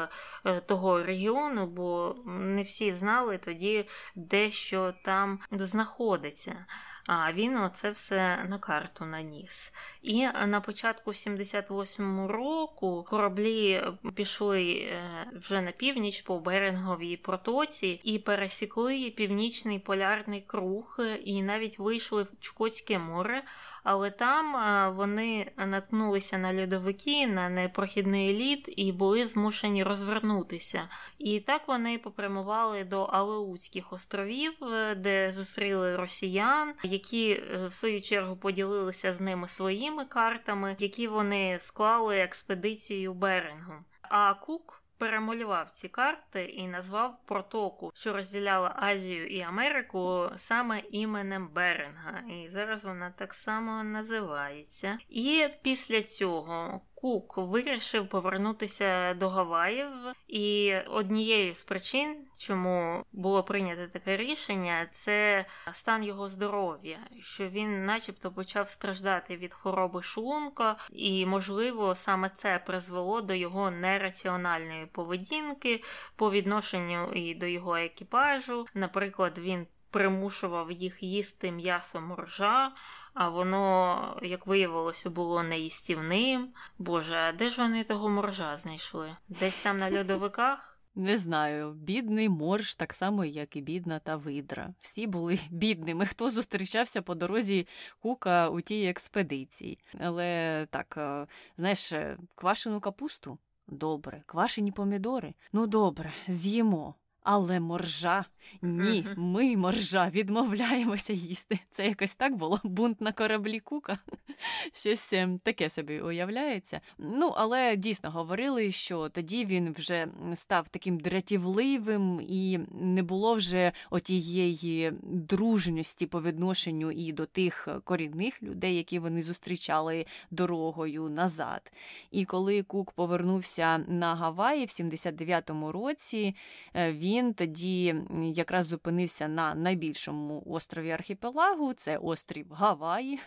е, того регіону, бо не всі знали тоді, де що там знаходиться. А він оце все на карту наніс. І на початку 78-му року кораблі пішли е, вже на північ по Беринговій протоці і пересікли північний полярний круг, і навіть вийшли в Чукотське море але там вони наткнулися на льодовики, на непрохідний лід і були змушені розвернутися. І так вони попрямували до Алеутських островів, е, де зустріли росіян, які е, в свою чергу поділилися з ними своїми картами, які вони склали експедицію Берингу. А Кук перемалював ці карти і назвав протоку, що розділяла Азію і Америку саме іменем Беринга. І зараз вона так само називається. І після цього Кук вирішив повернутися до Гаваїв, і однією з причин, чому було прийнято таке рішення, це стан його здоров'я, що він, начебто, почав страждати від хвороби шлунка, і, можливо, саме це призвело до його нераціональної поведінки по відношенню і до його екіпажу. Наприклад, він примушував їх їсти м'ясо моржа а воно, як виявилося, було неїстівним. Боже, а де ж вони того моржа знайшли? Десь там на льодовиках? Не знаю, бідний морж, так само, як і бідна та видра. Всі були бідними. Хто зустрічався по дорозі кука у тій експедиції. Але так, е, знаєш, е, квашену капусту? Добре, квашені помідори? Ну добре, з'їмо. Але моржа ні, ми моржа відмовляємося їсти. Це якось так було бунт на кораблі кука. Щось ем, таке собі уявляється. Ну, але дійсно говорили, що тоді він вже став таким дратівливим і не було вже отієї дружності по відношенню і до тих корінних людей, які вони зустрічали дорогою назад. І коли Кук повернувся на Гаваї в 79-му році, е, він тоді якраз зупинився на найбільшому острові архіпелагу, це острів Гаваї,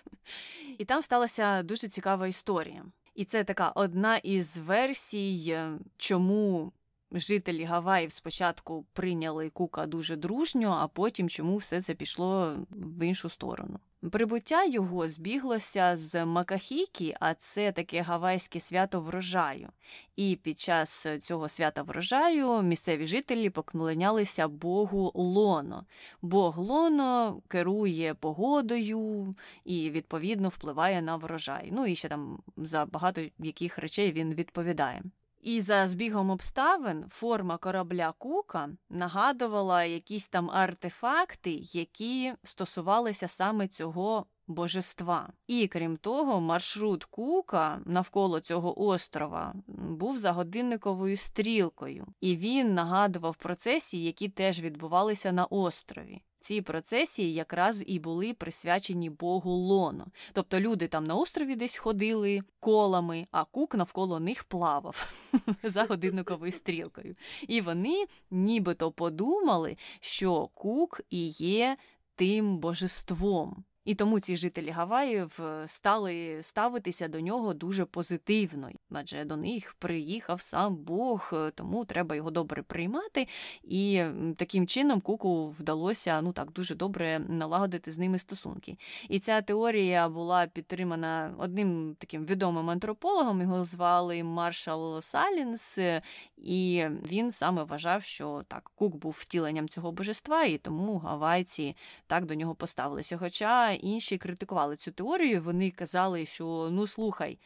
і там сталася дуже цікава історія. І це така одна із версій, е, чому жителі Гаваїв спочатку прийняли Кука дуже дружньо, а потім чому все це пішло в іншу сторону. Прибуття його збіглося з Макахікі, а це таке гавайське свято врожаю. І під час цього свята врожаю місцеві жителі поклонялися Богу Лоно. Бог Лоно керує погодою і, відповідно, впливає на врожай. Ну і ще там за багато яких речей він відповідає. І за збігом обставин форма корабля Кука нагадувала якісь там артефакти, які стосувалися саме цього божества. І крім того, маршрут Кука навколо цього острова був за годинниковою стрілкою, і він нагадував процесі, які теж відбувалися на острові. Ці процесії якраз і були присвячені Богу Лоно. Тобто люди там на острові десь ходили колами, а кук навколо них плавав за годинниковою стрілкою. І вони нібито подумали, що кук і є тим божеством. І тому ці жителі Гаваїв е, стали ставитися до нього дуже позитивно, адже до них приїхав сам Бог, е, тому треба його добре приймати. І таким чином Куку вдалося ну так дуже добре налагодити з ними стосунки. І ця теорія була підтримана одним таким відомим антропологом. Його звали Маршал Салінс, і він саме вважав, що так Кук був втіленням цього божества, і тому гавайці так до нього поставилися. Хоча інші критикували цю теорію. Вони казали, що ну слухай,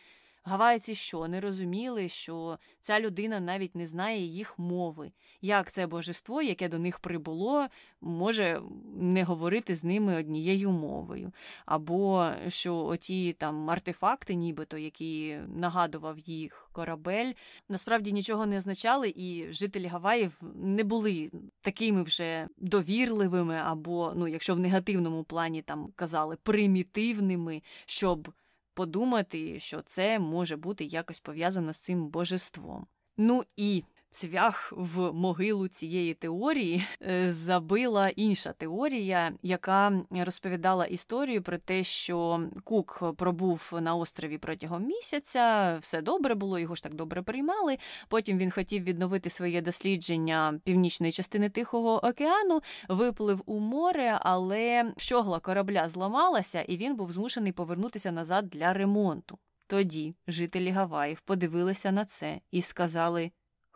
гавайці що не розуміли, що ця людина навіть не знає їх мови. Як це божество, яке до них прибуло, може не говорити з ними однією мовою, або що оті там артефакти, нібито, які нагадував їх корабель, насправді нічого не означали, і жителі Гаваїв не були такими вже довірливими, або, ну, якщо в негативному плані там казали примітивними, щоб подумати, що це може бути якось пов'язано з цим божеством. Ну і цвях в могилу цієї теорії е, забила інша теорія, яка розповідала історію про те, що Кук пробув на острові протягом місяця, все добре було, його ж так добре приймали. Потім він хотів відновити своє дослідження північної частини Тихого океану, виплив у море, але щогла корабля зламалася, і він був змушений повернутися назад для ремонту. Тоді жителі Гаваїв подивилися на це і сказали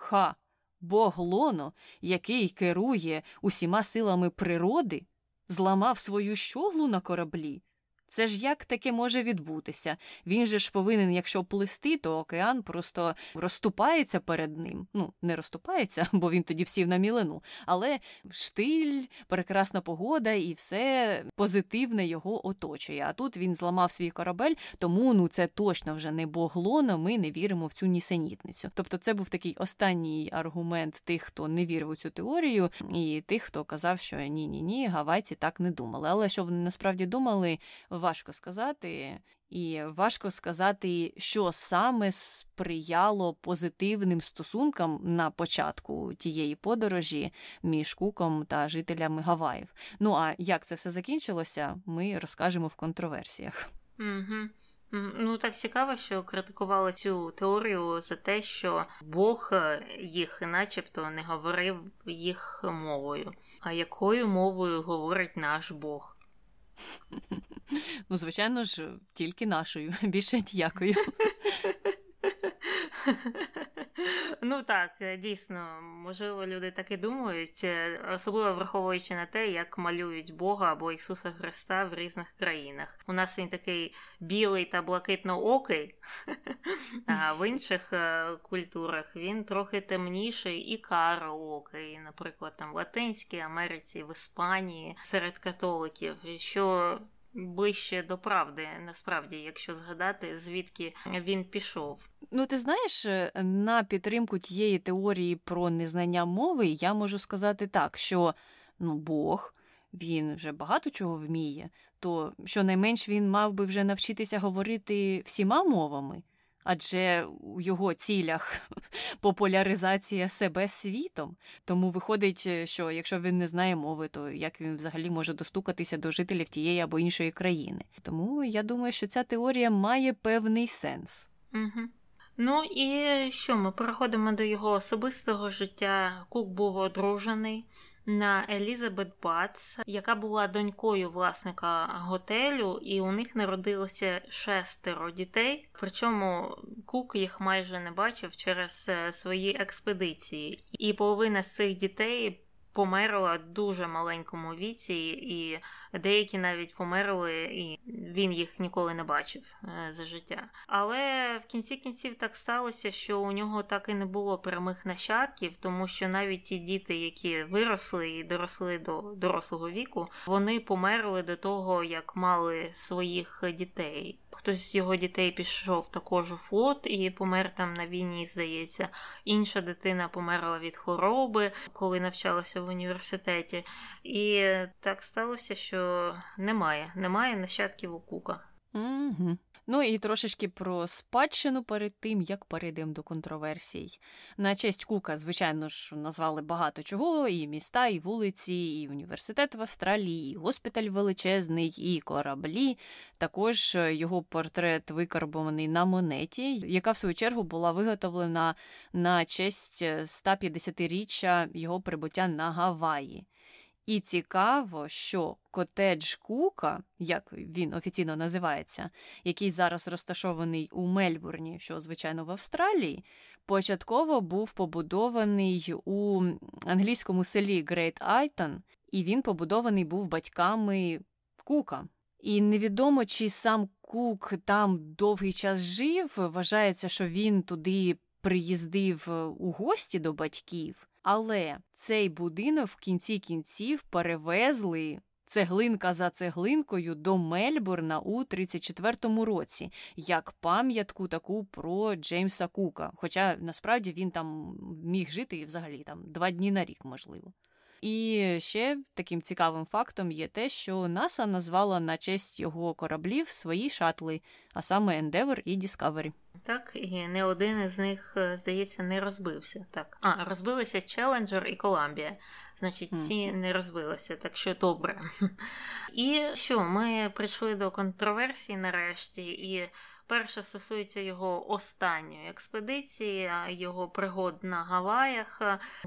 Ха, Бог Лоно, який керує усіма силами природи, зламав свою щоглу на кораблі. Це ж як таке може відбутися? Він же ж повинен, якщо плисти, то океан просто розступається перед ним. Ну, не розступається, бо він тоді всів на мілину, але штиль, прекрасна погода і все позитивне його оточує. А тут він зламав свій корабель, тому ну це точно вже не боглоно, ми не віримо в цю нісенітницю. Тобто, це був такий останній аргумент тих, хто не вірив у цю теорію, і тих, хто казав, що ні, ні, ні, гавайці так не думали. Але що вони насправді думали? Важко сказати, і важко сказати, що саме сприяло позитивним стосункам на початку тієї подорожі між Куком та жителями Гаваїв. Ну а як це все закінчилося, ми розкажемо в контроверсіях. Угу. Ну, так цікаво, що критикували цю теорію за те, що Бог е, їх, начебто, не говорив їх мовою. А якою мовою говорить наш Бог? Ну, звичайно ж, тільки нашою, більше ніякою. Ну так, е, дійсно, можливо, люди так і думають, е, особливо враховуючи на те, як малюють Бога або Ісуса Христа в різних країнах. У нас він такий білий та блакитно-окий, а в інших е, культурах він трохи темніший і кароокий, наприклад, там в Латинській Америці, в Іспанії серед католиків. що ближче до правди, насправді, якщо згадати, звідки він пішов. Ну, ти знаєш, е, на підтримку тієї теорії про незнання мови я можу сказати так, що ну, Бог. Він вже багато чого вміє, то щонайменш він мав би вже навчитися говорити всіма мовами адже у його цілях популяризація себе світом. Тому виходить, е, що якщо він не знає мови, то як він взагалі може достукатися до жителів тієї або іншої країни? Тому я думаю, що ця теорія має певний сенс. Угу. Ну і що ми переходимо до його особистого життя. Кук був одружений на Елізабет Бац, яка була донькою власника готелю, і у них народилося шестеро дітей. Причому Кук їх майже не бачив через е, свої експедиції, і половина з цих дітей померла в дуже маленькому віці, і деякі навіть померли, і він їх ніколи не бачив е, за життя. Але в кінці кінців так сталося, що у нього так і не було прямих нащадків, тому що навіть ті діти, які виросли і доросли до дорослого віку, вони померли до того, як мали своїх дітей. Хтось з його дітей пішов також у флот і помер там на війні, здається. Інша дитина померла від хвороби, коли навчалася в університеті. І так сталося, що немає, немає нащадків у Кука. Угу. Ну і трошечки про спадщину перед тим, як перейдемо до контроверсій. На честь Кука, звичайно ж, назвали багато чого: і міста, і вулиці, і університет в Австралії, і госпіталь величезний, і кораблі. Також його портрет викарбований на монеті, яка в свою чергу була виготовлена на честь 150-річчя його прибуття на Гаваї. І цікаво, що котедж Кука, як він офіційно називається, який зараз розташований у Мельбурні, що, звичайно, в Австралії, початково був побудований у англійському селі Грейт Айтон, і він побудований був батьками Кука. І невідомо, чи сам Кук там довгий час жив. Вважається, що він туди приїздив у гості до батьків. Але цей будинок в кінці кінців перевезли цеглинка за цеглинкою до Мельбурна у 34-му році, як пам'ятку таку про Джеймса Кука. Хоча насправді він там міг жити і взагалі там два дні на рік, можливо. І ще таким цікавим фактом є те, що НАСА назвала на честь його кораблів свої шатли, а саме Endeavour і Discovery. Так, і не один із них, е, здається, не розбився. Так, а розбилися Challenger і Columbia. Значить, ці не розбилися, так що добре. І що, ми прийшли до контроверсії нарешті, і перша стосується його останньої експедиції, його пригод на Гаваях.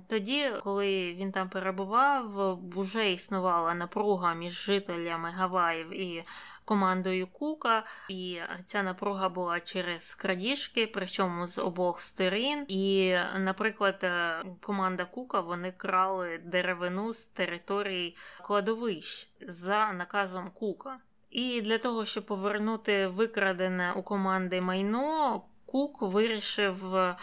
Тоді, коли він там перебував, вже існувала напруга між жителями Гаваїв і командою Кука, і ця напруга була через крадіжки, причому з обох сторін. І, наприклад, е, команда Кука вони крали деревину з території кладовищ за наказом Кука. І для того, щоб повернути викрадене у команди майно, Кук вирішив е,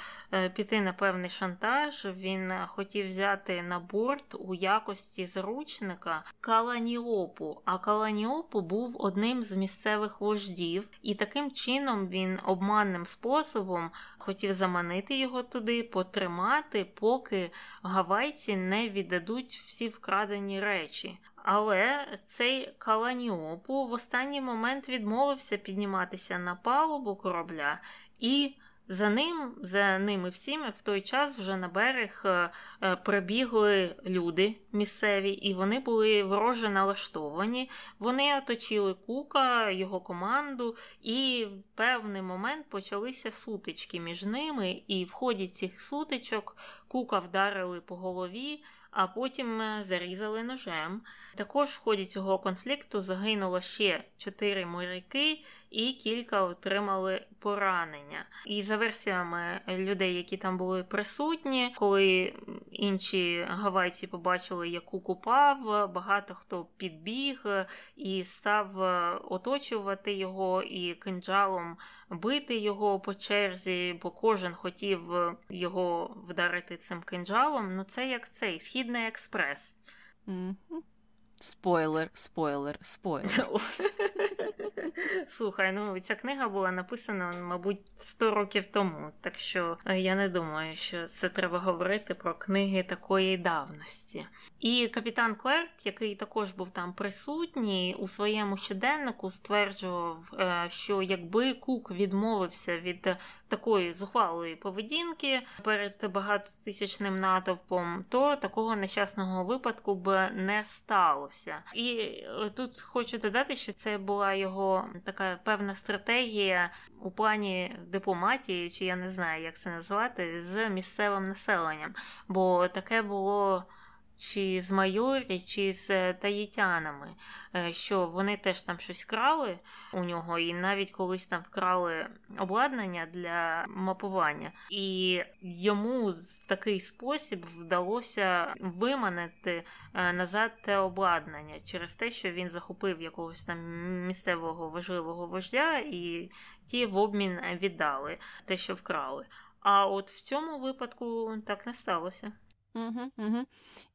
піти на певний шантаж. Він хотів взяти на борт у якості заручника Каланіопу. А Каланіопу був одним з місцевих вождів, і таким чином він обманним способом хотів заманити його туди, потримати, поки гавайці не віддадуть всі вкрадені речі. Але цей Каланіопу в останній момент відмовився підніматися на палубу корабля і за ним, за ними всіми в той час вже на берег е, е, прибігли люди місцеві, і вони були вороже налаштовані. Вони оточили Кука, його команду, і в певний момент почалися сутички між ними. І в ході цих сутичок Кука вдарили по голові, а потім е, зарізали ножем. Також в ході цього конфлікту загинуло ще чотири моряки, і кілька отримали поранення. І за версіями людей, які там були присутні, коли інші гавайці побачили, як упав, багато хто підбіг і став оточувати його і кинджалом бити його по черзі, бо кожен хотів його вдарити цим кинджалом. Ну це як цей східний експрес. Mm-hmm. Спойлер, спойлер, спойлер. Слухай, ну ця книга була написана, мабуть, 100 років тому, так що е, я не думаю, що це треба говорити про книги такої давності. І капітан Клерк, який також був там присутній, у своєму щоденнику стверджував, е, що якби Кук відмовився від такої зухвалої поведінки перед багатотисячним натовпом, то такого нещасного випадку б не сталося. І е, тут хочу додати, що це була його така певна стратегія у плані дипломатії, чи я не знаю, як це назвати, з місцевим населенням. Бо таке було чи з майорі, чи з е, таїтянами, е, що вони теж там щось крали у нього, і навіть колись там вкрали обладнання для мапування, і йому в такий спосіб вдалося виманити е, назад те обладнання через те, що він захопив якогось там місцевого важливого вождя, і ті в обмін віддали те, що вкрали. А от в цьому випадку так не сталося. Угу, угу.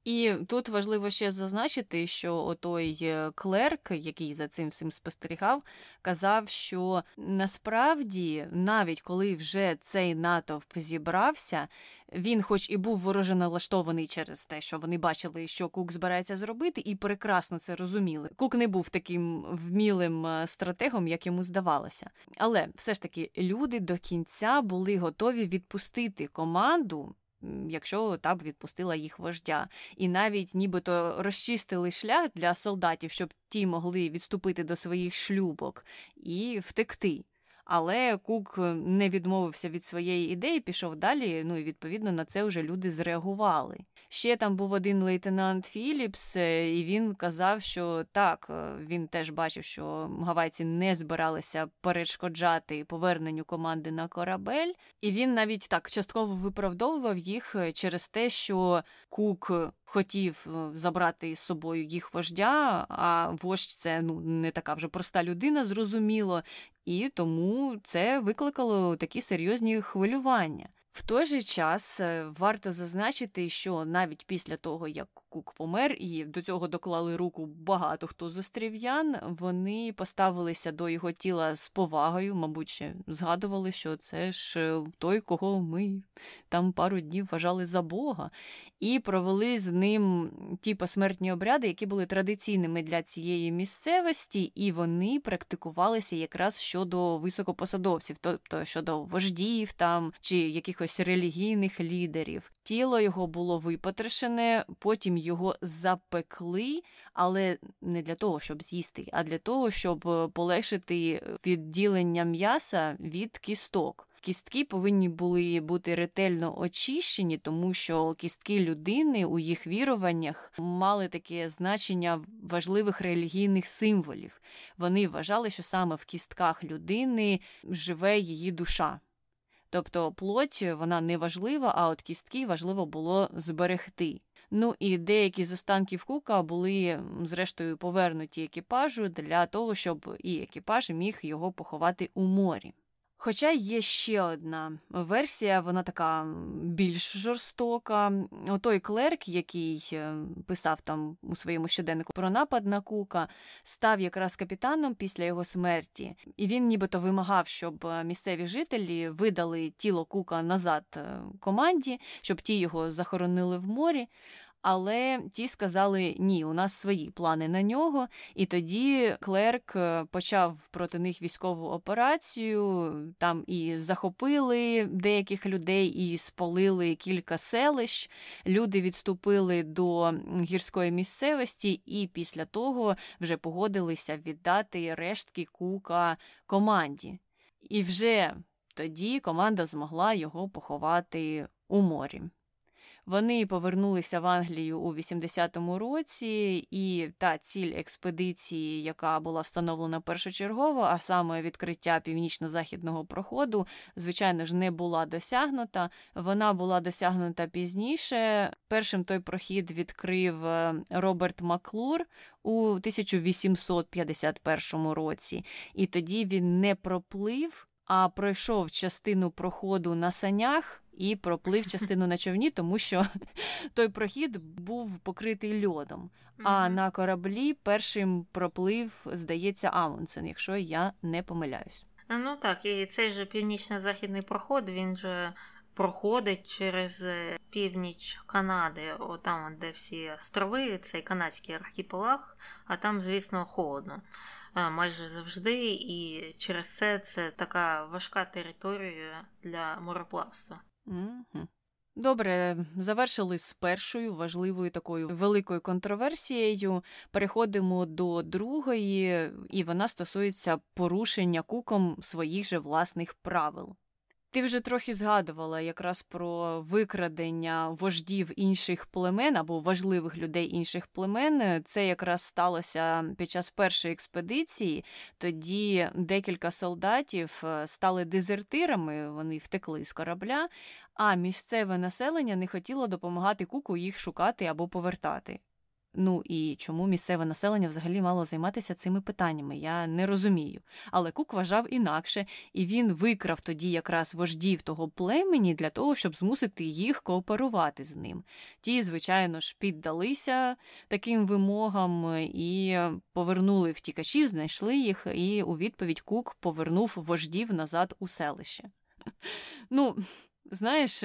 І тут важливо ще зазначити, що той е, клерк, який за цим всім спостерігав, казав, що насправді, навіть коли вже цей натовп зібрався, він, хоч і був вороже налаштований через те, що вони бачили, що Кук збирається зробити, і прекрасно це розуміли. Кук не був таким вмілим е, стратегом, як йому здавалося. Але все ж таки люди до кінця були готові відпустити команду якщо та б відпустила їх вождя. І навіть нібито розчистили шлях для солдатів, щоб ті могли відступити до своїх шлюбок і втекти. Але Кук не відмовився від своєї ідеї, пішов далі. Ну і відповідно на це вже люди зреагували. Ще там був один лейтенант Філіпс, е, і він казав, що так, е, він теж бачив, що гавайці не збиралися перешкоджати поверненню команди на корабель, і він навіть так частково виправдовував їх е, через те, що Кук хотів забрати з собою їх вождя, а вождь це ну не така вже проста людина, зрозуміло, і тому це викликало такі серйозні хвилювання. В той же час е, варто зазначити, що навіть після того, як Кук помер, і до цього доклали руку багато хто з острів'ян, вони поставилися до його тіла з повагою, мабуть, ще згадували, що це ж е, той, кого ми там пару днів вважали за Бога, і провели з ним ті посмертні обряди, які були традиційними для цієї місцевості, і вони практикувалися якраз щодо високопосадовців, тобто щодо вождів там чи якихось релігійних лідерів. Тіло його було випотрошене, потім його запекли, але не для того, щоб з'їсти, а для того, щоб полегшити відділення м'яса від кісток. Кістки повинні були бути ретельно очищені, тому що кістки людини у їх віруваннях мали таке значення важливих релігійних символів. Вони вважали, що саме в кістках людини живе її душа. Тобто плоть вона не важлива, а от кістки важливо було зберегти. Ну і деякі з останків кука були зрештою повернуті екіпажу для того, щоб і екіпаж міг його поховати у морі. Хоча є ще одна версія, вона така більш жорстока. Отой клерк, який е, писав там у своєму щоденнику про напад на Кука, став якраз капітаном після його смерті, і він нібито вимагав, щоб е, місцеві жителі видали тіло Кука назад е, команді, щоб ті його захоронили в морі. Але ті сказали ні, у нас свої плани на нього. І тоді Клерк е, почав проти них військову операцію. Там і захопили деяких людей, і спалили кілька селищ. Люди відступили до гірської місцевості, і після того вже погодилися віддати рештки кука команді. І вже тоді команда змогла його поховати у морі. Вони повернулися в Англію у 80-му році, і та ціль експедиції, яка була встановлена першочергово, а саме відкриття північно-західного проходу, звичайно ж, не була досягнута. Вона була досягнута пізніше. Першим той прохід відкрив е, Роберт Маклур у 1851 році, і тоді він не проплив, а пройшов частину проходу на санях і проплив частину на човні, тому що той прохід був покритий льодом. А на кораблі першим проплив, здається, Амундсен, якщо я не помиляюсь. Ну так, і цей же північно-західний проход він же проходить через е, північ Канади, отам, де всі острови, цей канадський архіпелаг, а там, звісно, холодно. Майже завжди, і через це це така важка територія для мореплавства. Угу. Добре, завершили з першою важливою такою великою контроверсією. Переходимо до другої, і вона стосується порушення куком своїх же власних правил. Ти вже трохи згадувала якраз про викрадення вождів інших племен або важливих людей інших племен. Це якраз сталося під час першої експедиції. Тоді декілька солдатів е, стали дезертирами, вони втекли з корабля, а місцеве населення не хотіло допомагати куку їх шукати або повертати. Ну і чому місцеве населення взагалі мало займатися цими питаннями, я не розумію. Але Кук вважав інакше, і він викрав тоді якраз вождів того племені для того, щоб змусити їх кооперувати з ним. Ті, звичайно ж, піддалися таким вимогам і повернули втікачів, знайшли їх, і у відповідь Кук повернув вождів назад у селище. Ну, знаєш,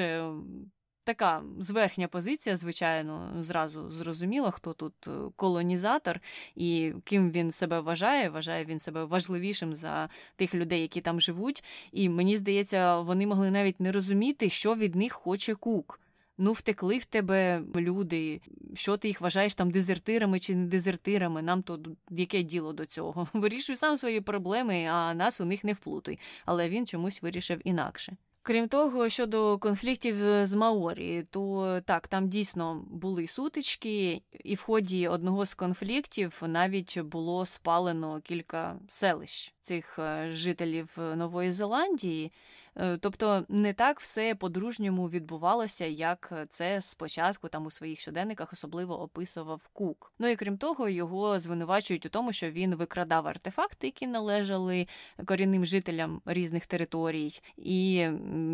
така зверхня позиція, звичайно, зразу зрозуміло, хто тут е, колонізатор і ким він себе вважає. Вважає він себе важливішим за тих людей, які там живуть. І мені здається, вони могли навіть не розуміти, що від них хоче кук. Ну, втекли в тебе люди, що ти їх вважаєш там дезертирами чи не дезертирами, нам то яке діло до цього? Вирішуй сам свої проблеми, а нас у них не вплутуй. Але він чомусь вирішив інакше. Крім того, щодо конфліктів з Маорі, то так, там дійсно були сутички, і в ході одного з конфліктів навіть було спалено кілька селищ цих е, жителів Нової Зеландії. Е, тобто не так все по-дружньому відбувалося, як це спочатку там у своїх щоденниках особливо описував Кук. Ну і крім того, його звинувачують у тому, що він викрадав артефакти, які належали корінним жителям різних територій, і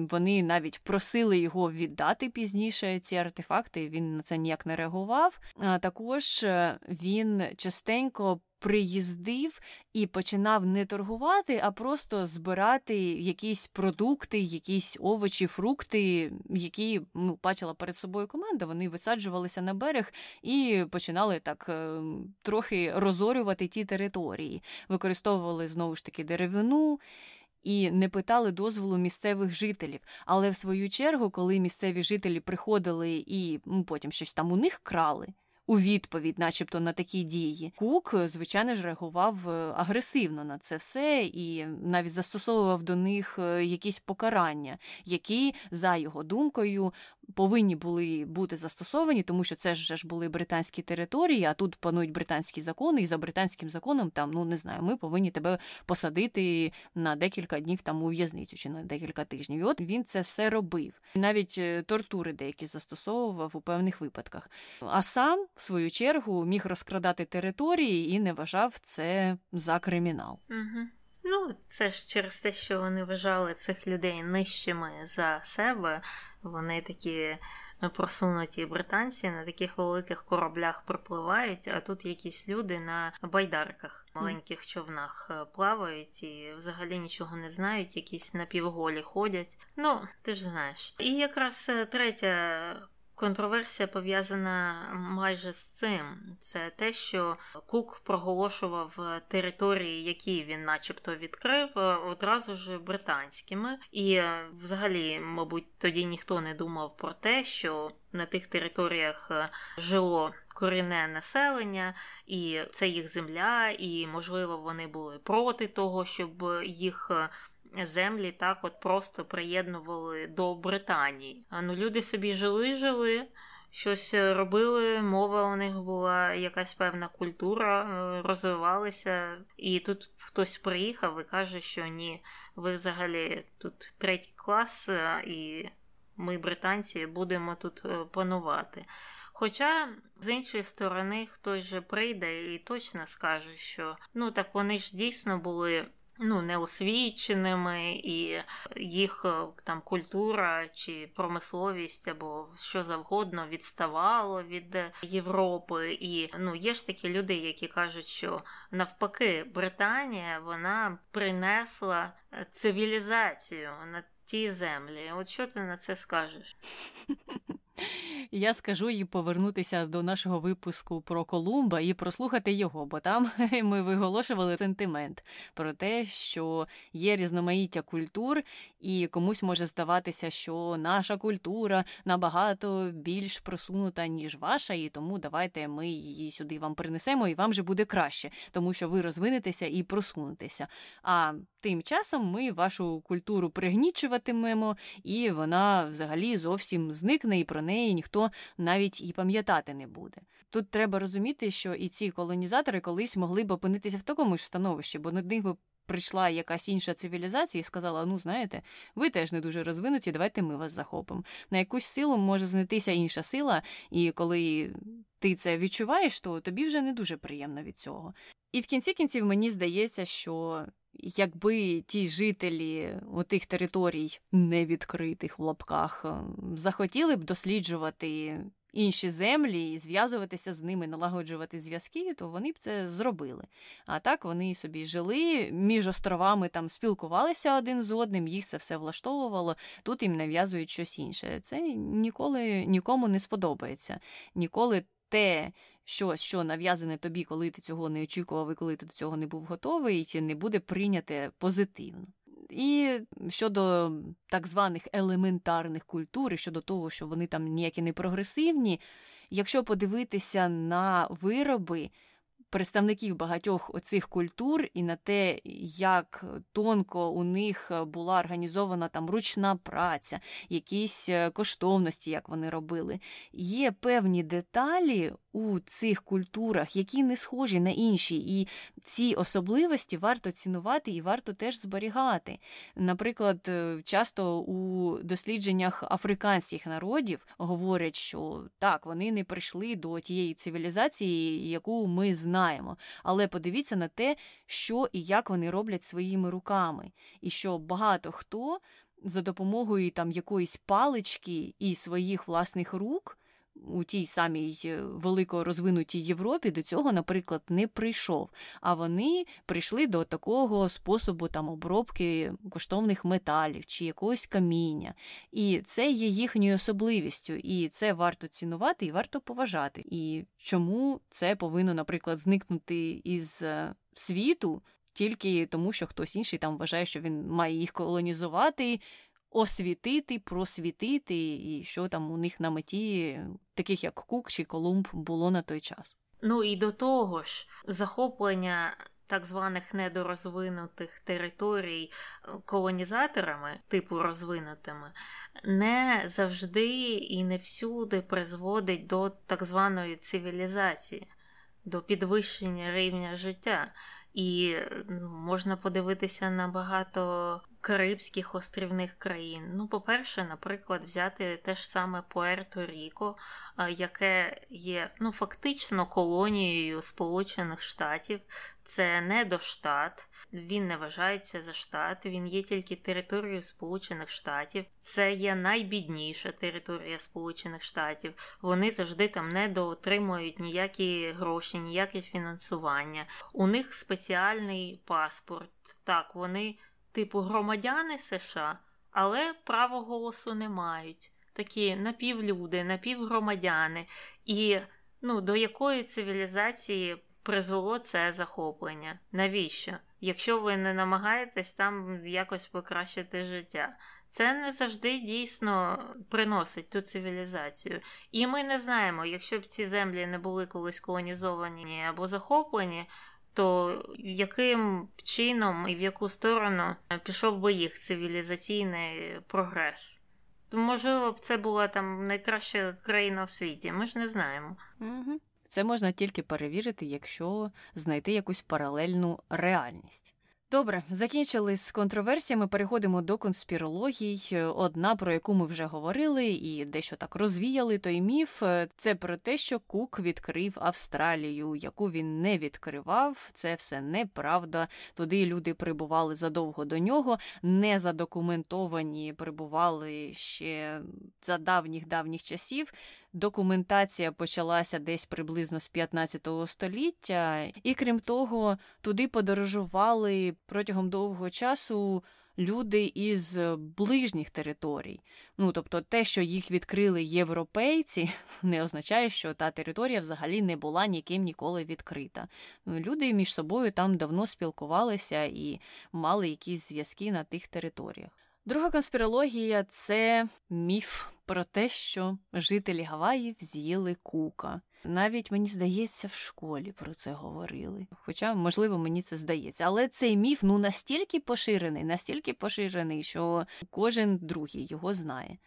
вони навіть просили його віддати пізніше ці артефакти. Він на це ніяк не реагував. А також е, він частенько приїздив і починав не торгувати, а просто збирати якісь продукти, якісь овочі, фрукти, які ну, бачила перед собою команда. Вони висаджувалися на берег і починали так е, трохи розорювати ті території, використовували знову ж таки деревину. І не питали дозволу місцевих жителів. Але в свою чергу, коли місцеві жителі приходили і потім щось там у них крали, у відповідь, начебто, на такі дії. Кук, звичайно ж, реагував е, агресивно на це все і навіть застосовував до них е, якісь покарання, які, за його думкою, повинні були бути застосовані, тому що це ж були британські території, а тут панують британські закони, і за британським законом там, ну не знаю, ми повинні тебе посадити на декілька днів там у в'язницю чи на декілька тижнів. І От він це все робив. Навіть е, тортури деякі застосовував у певних випадках. А сам, в свою чергу, міг розкрадати території і не вважав це за кримінал. Угу. Ну, це ж через те, що вони вважали цих людей нижчими за себе. Вони такі просунуті британці на таких великих кораблях припливають, а тут якісь люди на байдарках, маленьких човнах е, плавають і взагалі нічого не знають, якісь напівголі ходять. Ну, ти ж знаєш. І якраз е, третя Контроверсія пов'язана майже з цим. Це те, що Кук проголошував території, які він, начебто, відкрив, одразу ж британськими. І, взагалі, мабуть, тоді ніхто не думав про те, що на тих територіях жило корінне населення, і це їх земля, і можливо вони були проти того, щоб їх землі так от просто приєднували до Британії. А ну люди собі жили, жили. Щось робили, мова у них була якась певна культура, е, розвивалися, і тут хтось приїхав і каже, що ні, ви взагалі тут третій клас, е, і ми, британці, будемо тут е, панувати. Хоча, з іншої сторони, хтось же прийде і точно скаже, що ну так вони ж дійсно були ну, неосвіченими, і їх е, там культура чи промисловість або що завгодно відставало від Європи. І ну, є ж такі люди, які кажуть, що навпаки Британія вона принесла цивілізацію на ті землі. От що ти на це скажеш? Я скажу їй повернутися до нашого випуску про Колумба і прослухати його, бо там ми виголошували сентимент про те, що є різноманіття культур, і комусь може здаватися, що наша культура набагато більш просунута, ніж ваша, і тому давайте ми її сюди вам принесемо, і вам же буде краще, тому що ви розвинетеся і просунетеся. А тим часом ми вашу культуру пригнічуватимемо, і вона взагалі зовсім зникне, і про неї ніхто навіть і пам'ятати не буде. Тут треба розуміти, що і ці колонізатори колись могли б опинитися в такому ж становищі, бо над них би прийшла якась інша цивілізація і сказала: ну, знаєте, ви теж не дуже розвинуті, давайте ми вас захопимо. На якусь силу може знайтися інша сила, і коли ти це відчуваєш, то тобі вже не дуже приємно від цього. І в кінці кінців мені здається, що якби ті жителі тих територій невідкритих в лапках захотіли б досліджувати інші землі і зв'язуватися з ними, налагоджувати зв'язки, то вони б це зробили. А так вони собі жили між островами, там спілкувалися один з одним, їх це все влаштовувало. Тут їм нав'язують щось інше. Це ніколи нікому не сподобається. Ніколи те, щось, що нав'язане тобі, коли ти цього не очікував і коли ти до цього не був готовий, не буде прийняте позитивно. І щодо так званих елементарних культур, і щодо того, що вони там ніякі не прогресивні, якщо подивитися на вироби представників багатьох оцих культур і на те, як тонко у них була організована там ручна праця, якісь е, коштовності, як вони робили, є певні деталі у цих культурах, які не схожі на інші, і ці особливості варто цінувати і варто теж зберігати. Наприклад, е, часто у дослідженнях африканських народів говорять, що так, вони не прийшли до тієї цивілізації, яку ми знаємо. Але подивіться на те, що і як вони роблять своїми руками, і що багато хто за допомогою там якоїсь палички і своїх власних рук у тій самій е, велико розвинутій Європі до цього, наприклад, не прийшов. А вони прийшли до такого способу там обробки коштовних металів чи якогось каміння. І це є їхньою особливістю, і це варто цінувати і варто поважати. І чому це повинно, наприклад, зникнути із е, світу? Тільки тому, що хтось інший там вважає, що він має їх колонізувати, освітити, просвітити, і що там у них на меті, таких як Кук чи Колумб, було на той час. Ну і до того ж, захоплення. Так званих недорозвинутих територій е, колонізаторами, типу розвинутими, не завжди і не всюди призводить до так званої цивілізації, до підвищення рівня життя. І можна подивитися на багато Карибських острівних країн. Ну, по-перше, наприклад, взяти те ж саме Пуерто Ріко, яке є ну, фактично колонією Сполучених Штатів. Це не до штат, він не вважається за штат, він є тільки територією Сполучених Штатів. Це є найбідніша територія Сполучених Штатів. Вони завжди там не доотримують ніякі гроші, ніяке фінансування. У них спеціальний паспорт. Так, вони типу громадяни США, але право голосу не мають. Такі напівлюди, напівгромадяни. І ну, до якої цивілізації призвело це захоплення? Навіщо? Якщо ви не намагаєтесь там якось покращити життя, це не завжди дійсно приносить ту цивілізацію. І ми не знаємо, якщо б ці землі не були колись колонізовані або захоплені, то яким чином і в яку сторону пішов би їх цивілізаційний прогрес? То, можливо, б це була там найкраща країна в світі, ми ж не знаємо. Це можна тільки перевірити, якщо знайти якусь паралельну реальність. Добре, закінчили з контроверсіями. Переходимо до конспірологій. Одна, про яку ми вже говорили, і дещо так розвіяли той міф. Це про те, що Кук відкрив Австралію, яку він не відкривав. Це все неправда. Туди люди прибували задовго до нього, не задокументовані прибували ще за давніх давніх часів. Документація почалася десь приблизно з 15 століття, і крім того, туди подорожували протягом довгого часу люди із ближніх територій. Ну тобто, те, що їх відкрили європейці, не означає, що та територія взагалі не була ніким ніколи відкрита. Люди між собою там давно спілкувалися і мали якісь зв'язки на тих територіях. Друга конспірологія це міф про те, що жителі Гаваїв з'їли кука. Навіть мені здається, в школі про це говорили. Хоча, можливо, мені це здається. Але цей міф ну настільки поширений, настільки поширений, що кожен другий його знає.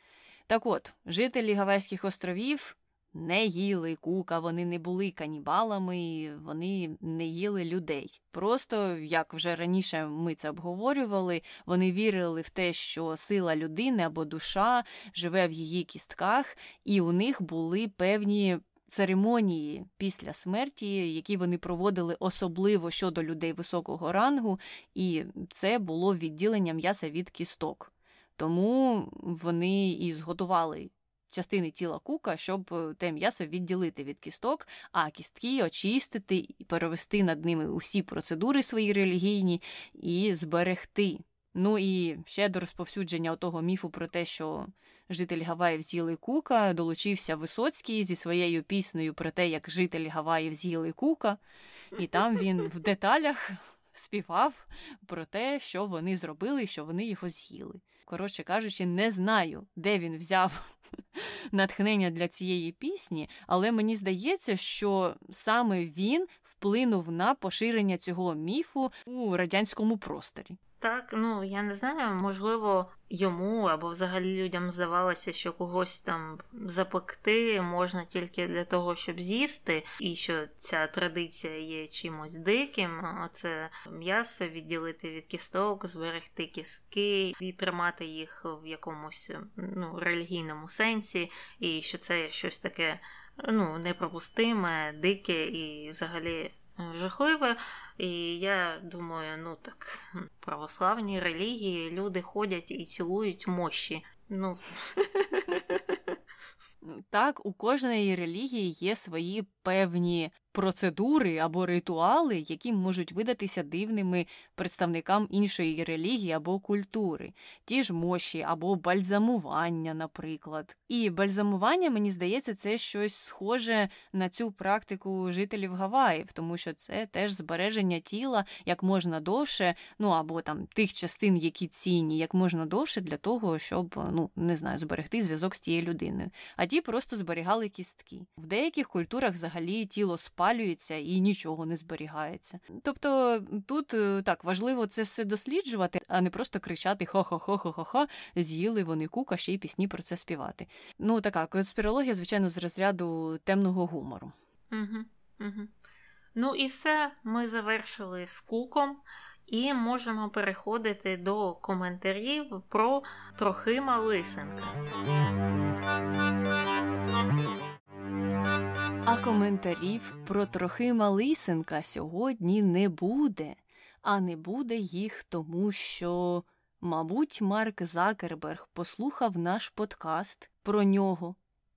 Так от, жителі Гавайських островів не їли кука, вони не були канібалами, вони не їли людей. Просто, як вже раніше ми це обговорювали, вони вірили в те, що сила людини або душа живе в її кістках, і у них були певні. Церемонії після смерті, які вони проводили особливо щодо людей високого рангу, і це було відділення м'яса від кісток. Тому вони і зготували частини тіла кука, щоб е, те м'ясо відділити від кісток, а кістки очистити і перевести над ними усі процедури свої релігійні і зберегти. Ну і ще до розповсюдження того міфу про те, що жителі Гаваїв з'їли кука, долучився Висоцький зі своєю піснею про те, як жителі Гаваїв з'їли кука, і там він в деталях співав про те, що вони зробили, що вони його з'їли. Коротше кажучи, не знаю, де він взяв натхнення для цієї пісні, але мені здається, що саме він вплинув на поширення цього міфу у радянському просторі. Так, ну я не знаю, можливо, йому або взагалі людям здавалося, що когось там запекти можна тільки для того, щоб з'їсти, і що ця традиція є чимось диким. Оце м'ясо відділити від кісток, зберегти кістки і тримати їх в якомусь ну, релігійному сенсі, і що це щось таке ну, непропустиме, дике і взагалі. Жахливе, і я думаю, ну так, православні релігії, люди ходять і цілують мощі. Ну. Так, у кожної релігії є свої певні процедури або ритуали, які можуть видатися дивними представникам іншої релігії або культури, ті ж мощі або бальзамування, наприклад. І бальзамування, мені здається, це щось схоже на цю практику жителів Гаваїв, тому що це теж збереження тіла як можна довше, ну або там тих частин, які цінні, як можна довше для того, щоб ну не знаю, зберегти зв'язок з тією людиною. А ті просто зберігали кістки. В деяких культурах взагалі тіло спа спалюється і нічого не зберігається. Тобто тут е, так важливо це все досліджувати, а не просто кричати хо-хо-хо-хо-хо-хо, з'їли вони кука, ще й пісні про це співати. Ну така конспірологія, звичайно, з розряду темного гумору. Угу, угу. Ну і все, ми завершили з куком. І можемо переходити до коментарів про Трохима Лисенка. А коментарів про Трохима Лисенка сьогодні не буде, а не буде їх тому, що, мабуть, Марк Закерберг послухав наш подкаст про нього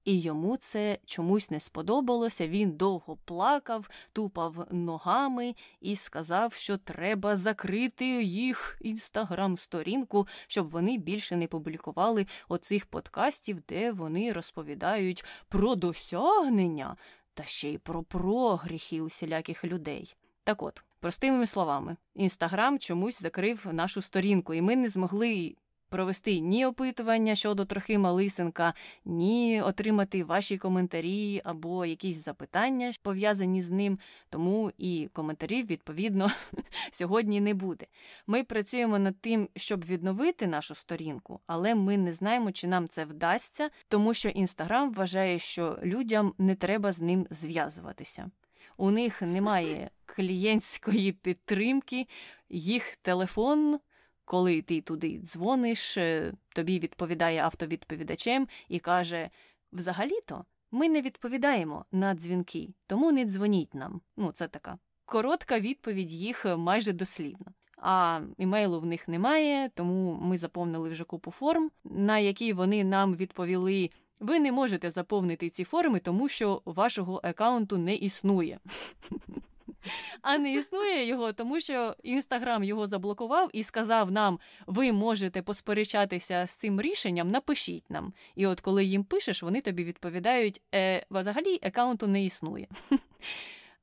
і йому це чомусь не сподобалося. Він довго плакав, тупав ногами і сказав, що треба закрити їх інстаграм-сторінку, щоб вони більше не публікували оцих подкастів, де вони розповідають про досягнення та ще й про прогріхи усіляких людей. Так от, простими словами, інстаграм чомусь закрив нашу сторінку, і ми не змогли провести ні опитування щодо Трохима Лисенка, ні отримати ваші коментарі або якісь запитання пов'язані з ним. Тому і коментарів, відповідно, сьогодні не буде. Ми працюємо над тим, щоб відновити нашу сторінку, але ми не знаємо, чи нам це вдасться, тому що Інстаграм вважає, що людям не треба з ним зв'язуватися. У них немає клієнтської підтримки, їх телефон коли ти туди дзвониш, е, тобі відповідає автовідповідачем і каже: взагалі-то ми не відповідаємо на дзвінки, тому не дзвоніть нам. Ну, це така коротка відповідь їх е, майже дослівно. А імейлу в них немає, тому ми заповнили вже купу форм, на які вони нам відповіли. Ви не можете заповнити ці форми, тому що вашого аккаунту не існує. А не існує його, тому що Інстаграм його заблокував і сказав нам: ви можете посперечатися з цим рішенням, напишіть нам. І от коли їм пишеш, вони тобі відповідають: е, взагалі аккаунту не існує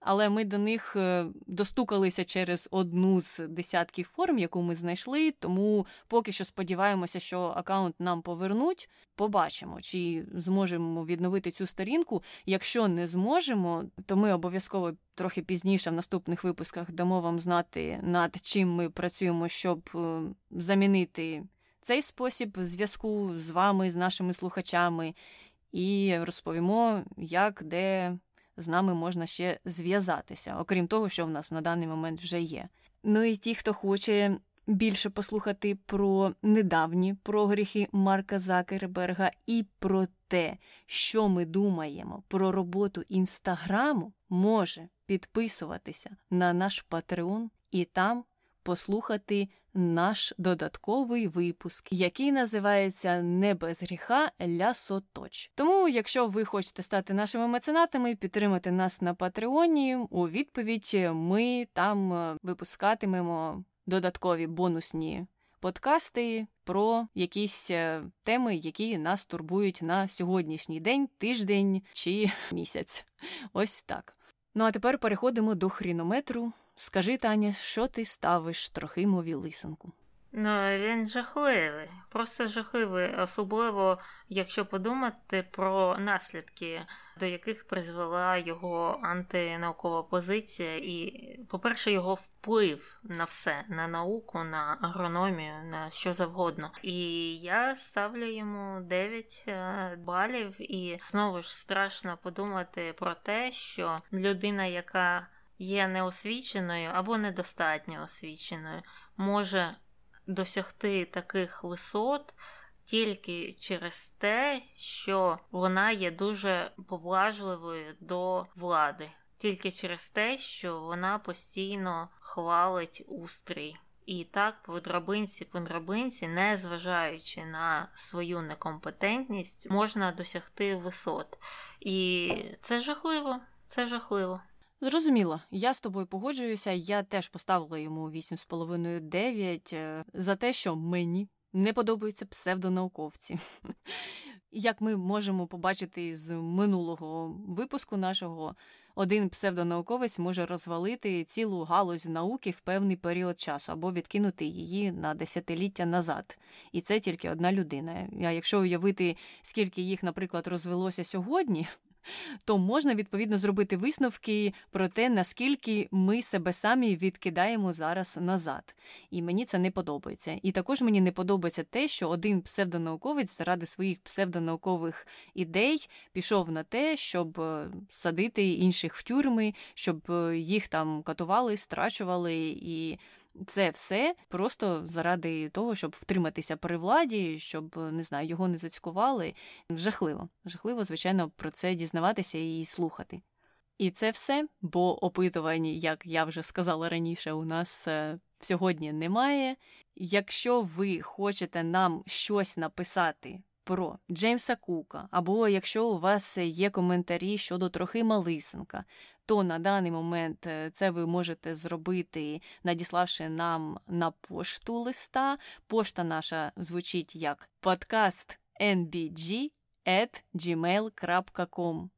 але ми до них е, достукалися через одну з десятків форм, яку ми знайшли. Тому поки що сподіваємося, що аккаунт нам повернуть. Побачимо, чи зможемо відновити цю сторінку. Якщо не зможемо, то ми обов'язково трохи пізніше в наступних випусках дамо вам знати, над чим ми працюємо, щоб е, замінити цей спосіб зв'язку з вами, з нашими слухачами, і розповімо, як де з нами можна ще зв'язатися, окрім того, що в нас на даний момент вже є. Ну і ті, хто хоче більше послухати про недавні прогріхи Марка Закерберга і про те, що ми думаємо про роботу інстаграму, може підписуватися на наш Патреон і там послухати наш додатковий випуск, який називається Не без гріха ля соточ. Тому, якщо ви хочете стати нашими меценатами, підтримати нас на Патреоні, у відповідь ми там е, випускатимемо додаткові бонусні. Подкасти про якісь е, теми, які нас турбують на сьогоднішній день, тиждень чи місяць. Ось так. Ну а тепер переходимо до хрінометру. Скажи, Таня, що ти ставиш Трохимові лисенку? Ну, він жахливий, просто жахливий, особливо якщо подумати про наслідки, до яких призвела його антинаукова позиція, і, по-перше, його вплив на все, на науку, на агрономію, на що завгодно. І я ставлю йому 9 е, балів, і знову ж страшно подумати про те, що людина, яка є неосвіченою або недостатньо освіченою, може досягти таких висот тільки через те, що вона є дуже поблажливою до влади, тільки через те, що вона постійно хвалить устрій. І так, по драбинці, по драбинці, не зважаючи на свою некомпетентність, можна досягти висот. І це жахливо, це жахливо. Зрозуміло, я з тобою погоджуюся. Я теж поставила йому 8,5-9 е, за те, що мені не подобаються псевдонауковці. Як ми можемо побачити з минулого випуску нашого, один псевдонауковець може розвалити цілу галузь науки в певний період часу або відкинути її на десятиліття назад. І це тільки одна людина. А якщо уявити, скільки їх, наприклад, розвелося сьогодні, то можна відповідно зробити висновки про те, наскільки ми себе самі відкидаємо зараз назад. І мені це не подобається. І також мені не подобається те, що один псевдонауковець заради своїх псевдонаукових ідей пішов на те, щоб е, садити інших в тюрми, щоб е, їх там катували, страчували і це все просто заради того, щоб втриматися при владі, щоб не знаю, його не зацькували. Жахливо, жахливо, звичайно, про це дізнаватися і слухати. І це все, бо опитувань, як я вже сказала раніше, у нас е, сьогодні немає. Якщо ви хочете нам щось написати про Джеймса Кука, або якщо у вас є коментарі щодо трохи Малисенка, то на даний момент е, це ви можете зробити, надіславши нам на пошту листа. Пошта наша звучить як подкаст nbg.gmail.com.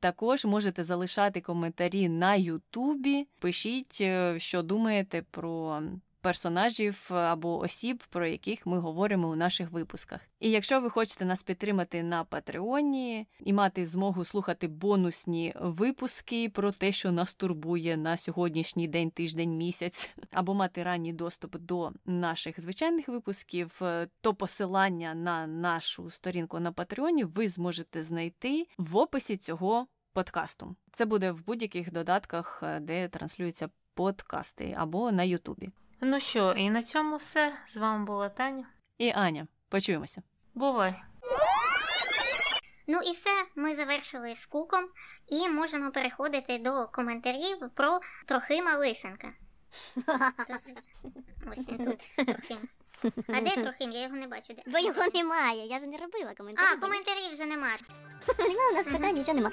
Також можете залишати коментарі на Ютубі. Пишіть, е, що думаєте про персонажів або осіб, про яких ми говоримо у наших випусках. І якщо ви хочете нас підтримати на Патреоні і мати змогу слухати бонусні випуски про те, що нас турбує на сьогоднішній день, тиждень, місяць, або мати ранній доступ до наших звичайних випусків, то посилання на нашу сторінку на Патреоні ви зможете знайти в описі цього подкасту. Це буде в будь-яких додатках, де транслюються подкасти або на Ютубі. Ну що, і на цьому все. З вами була Таня і Аня. Почуємося. Бувай. Ну і все, ми завершили з куком і можемо переходити до коментарів про Трохима Лисенка. Ось він тут Трохим. А де Трохим? Я його не бачу. Де? Бо його немає, я ж не робила коментарів. А, коментарів вже немає. Нема у нас питань, нічого нема.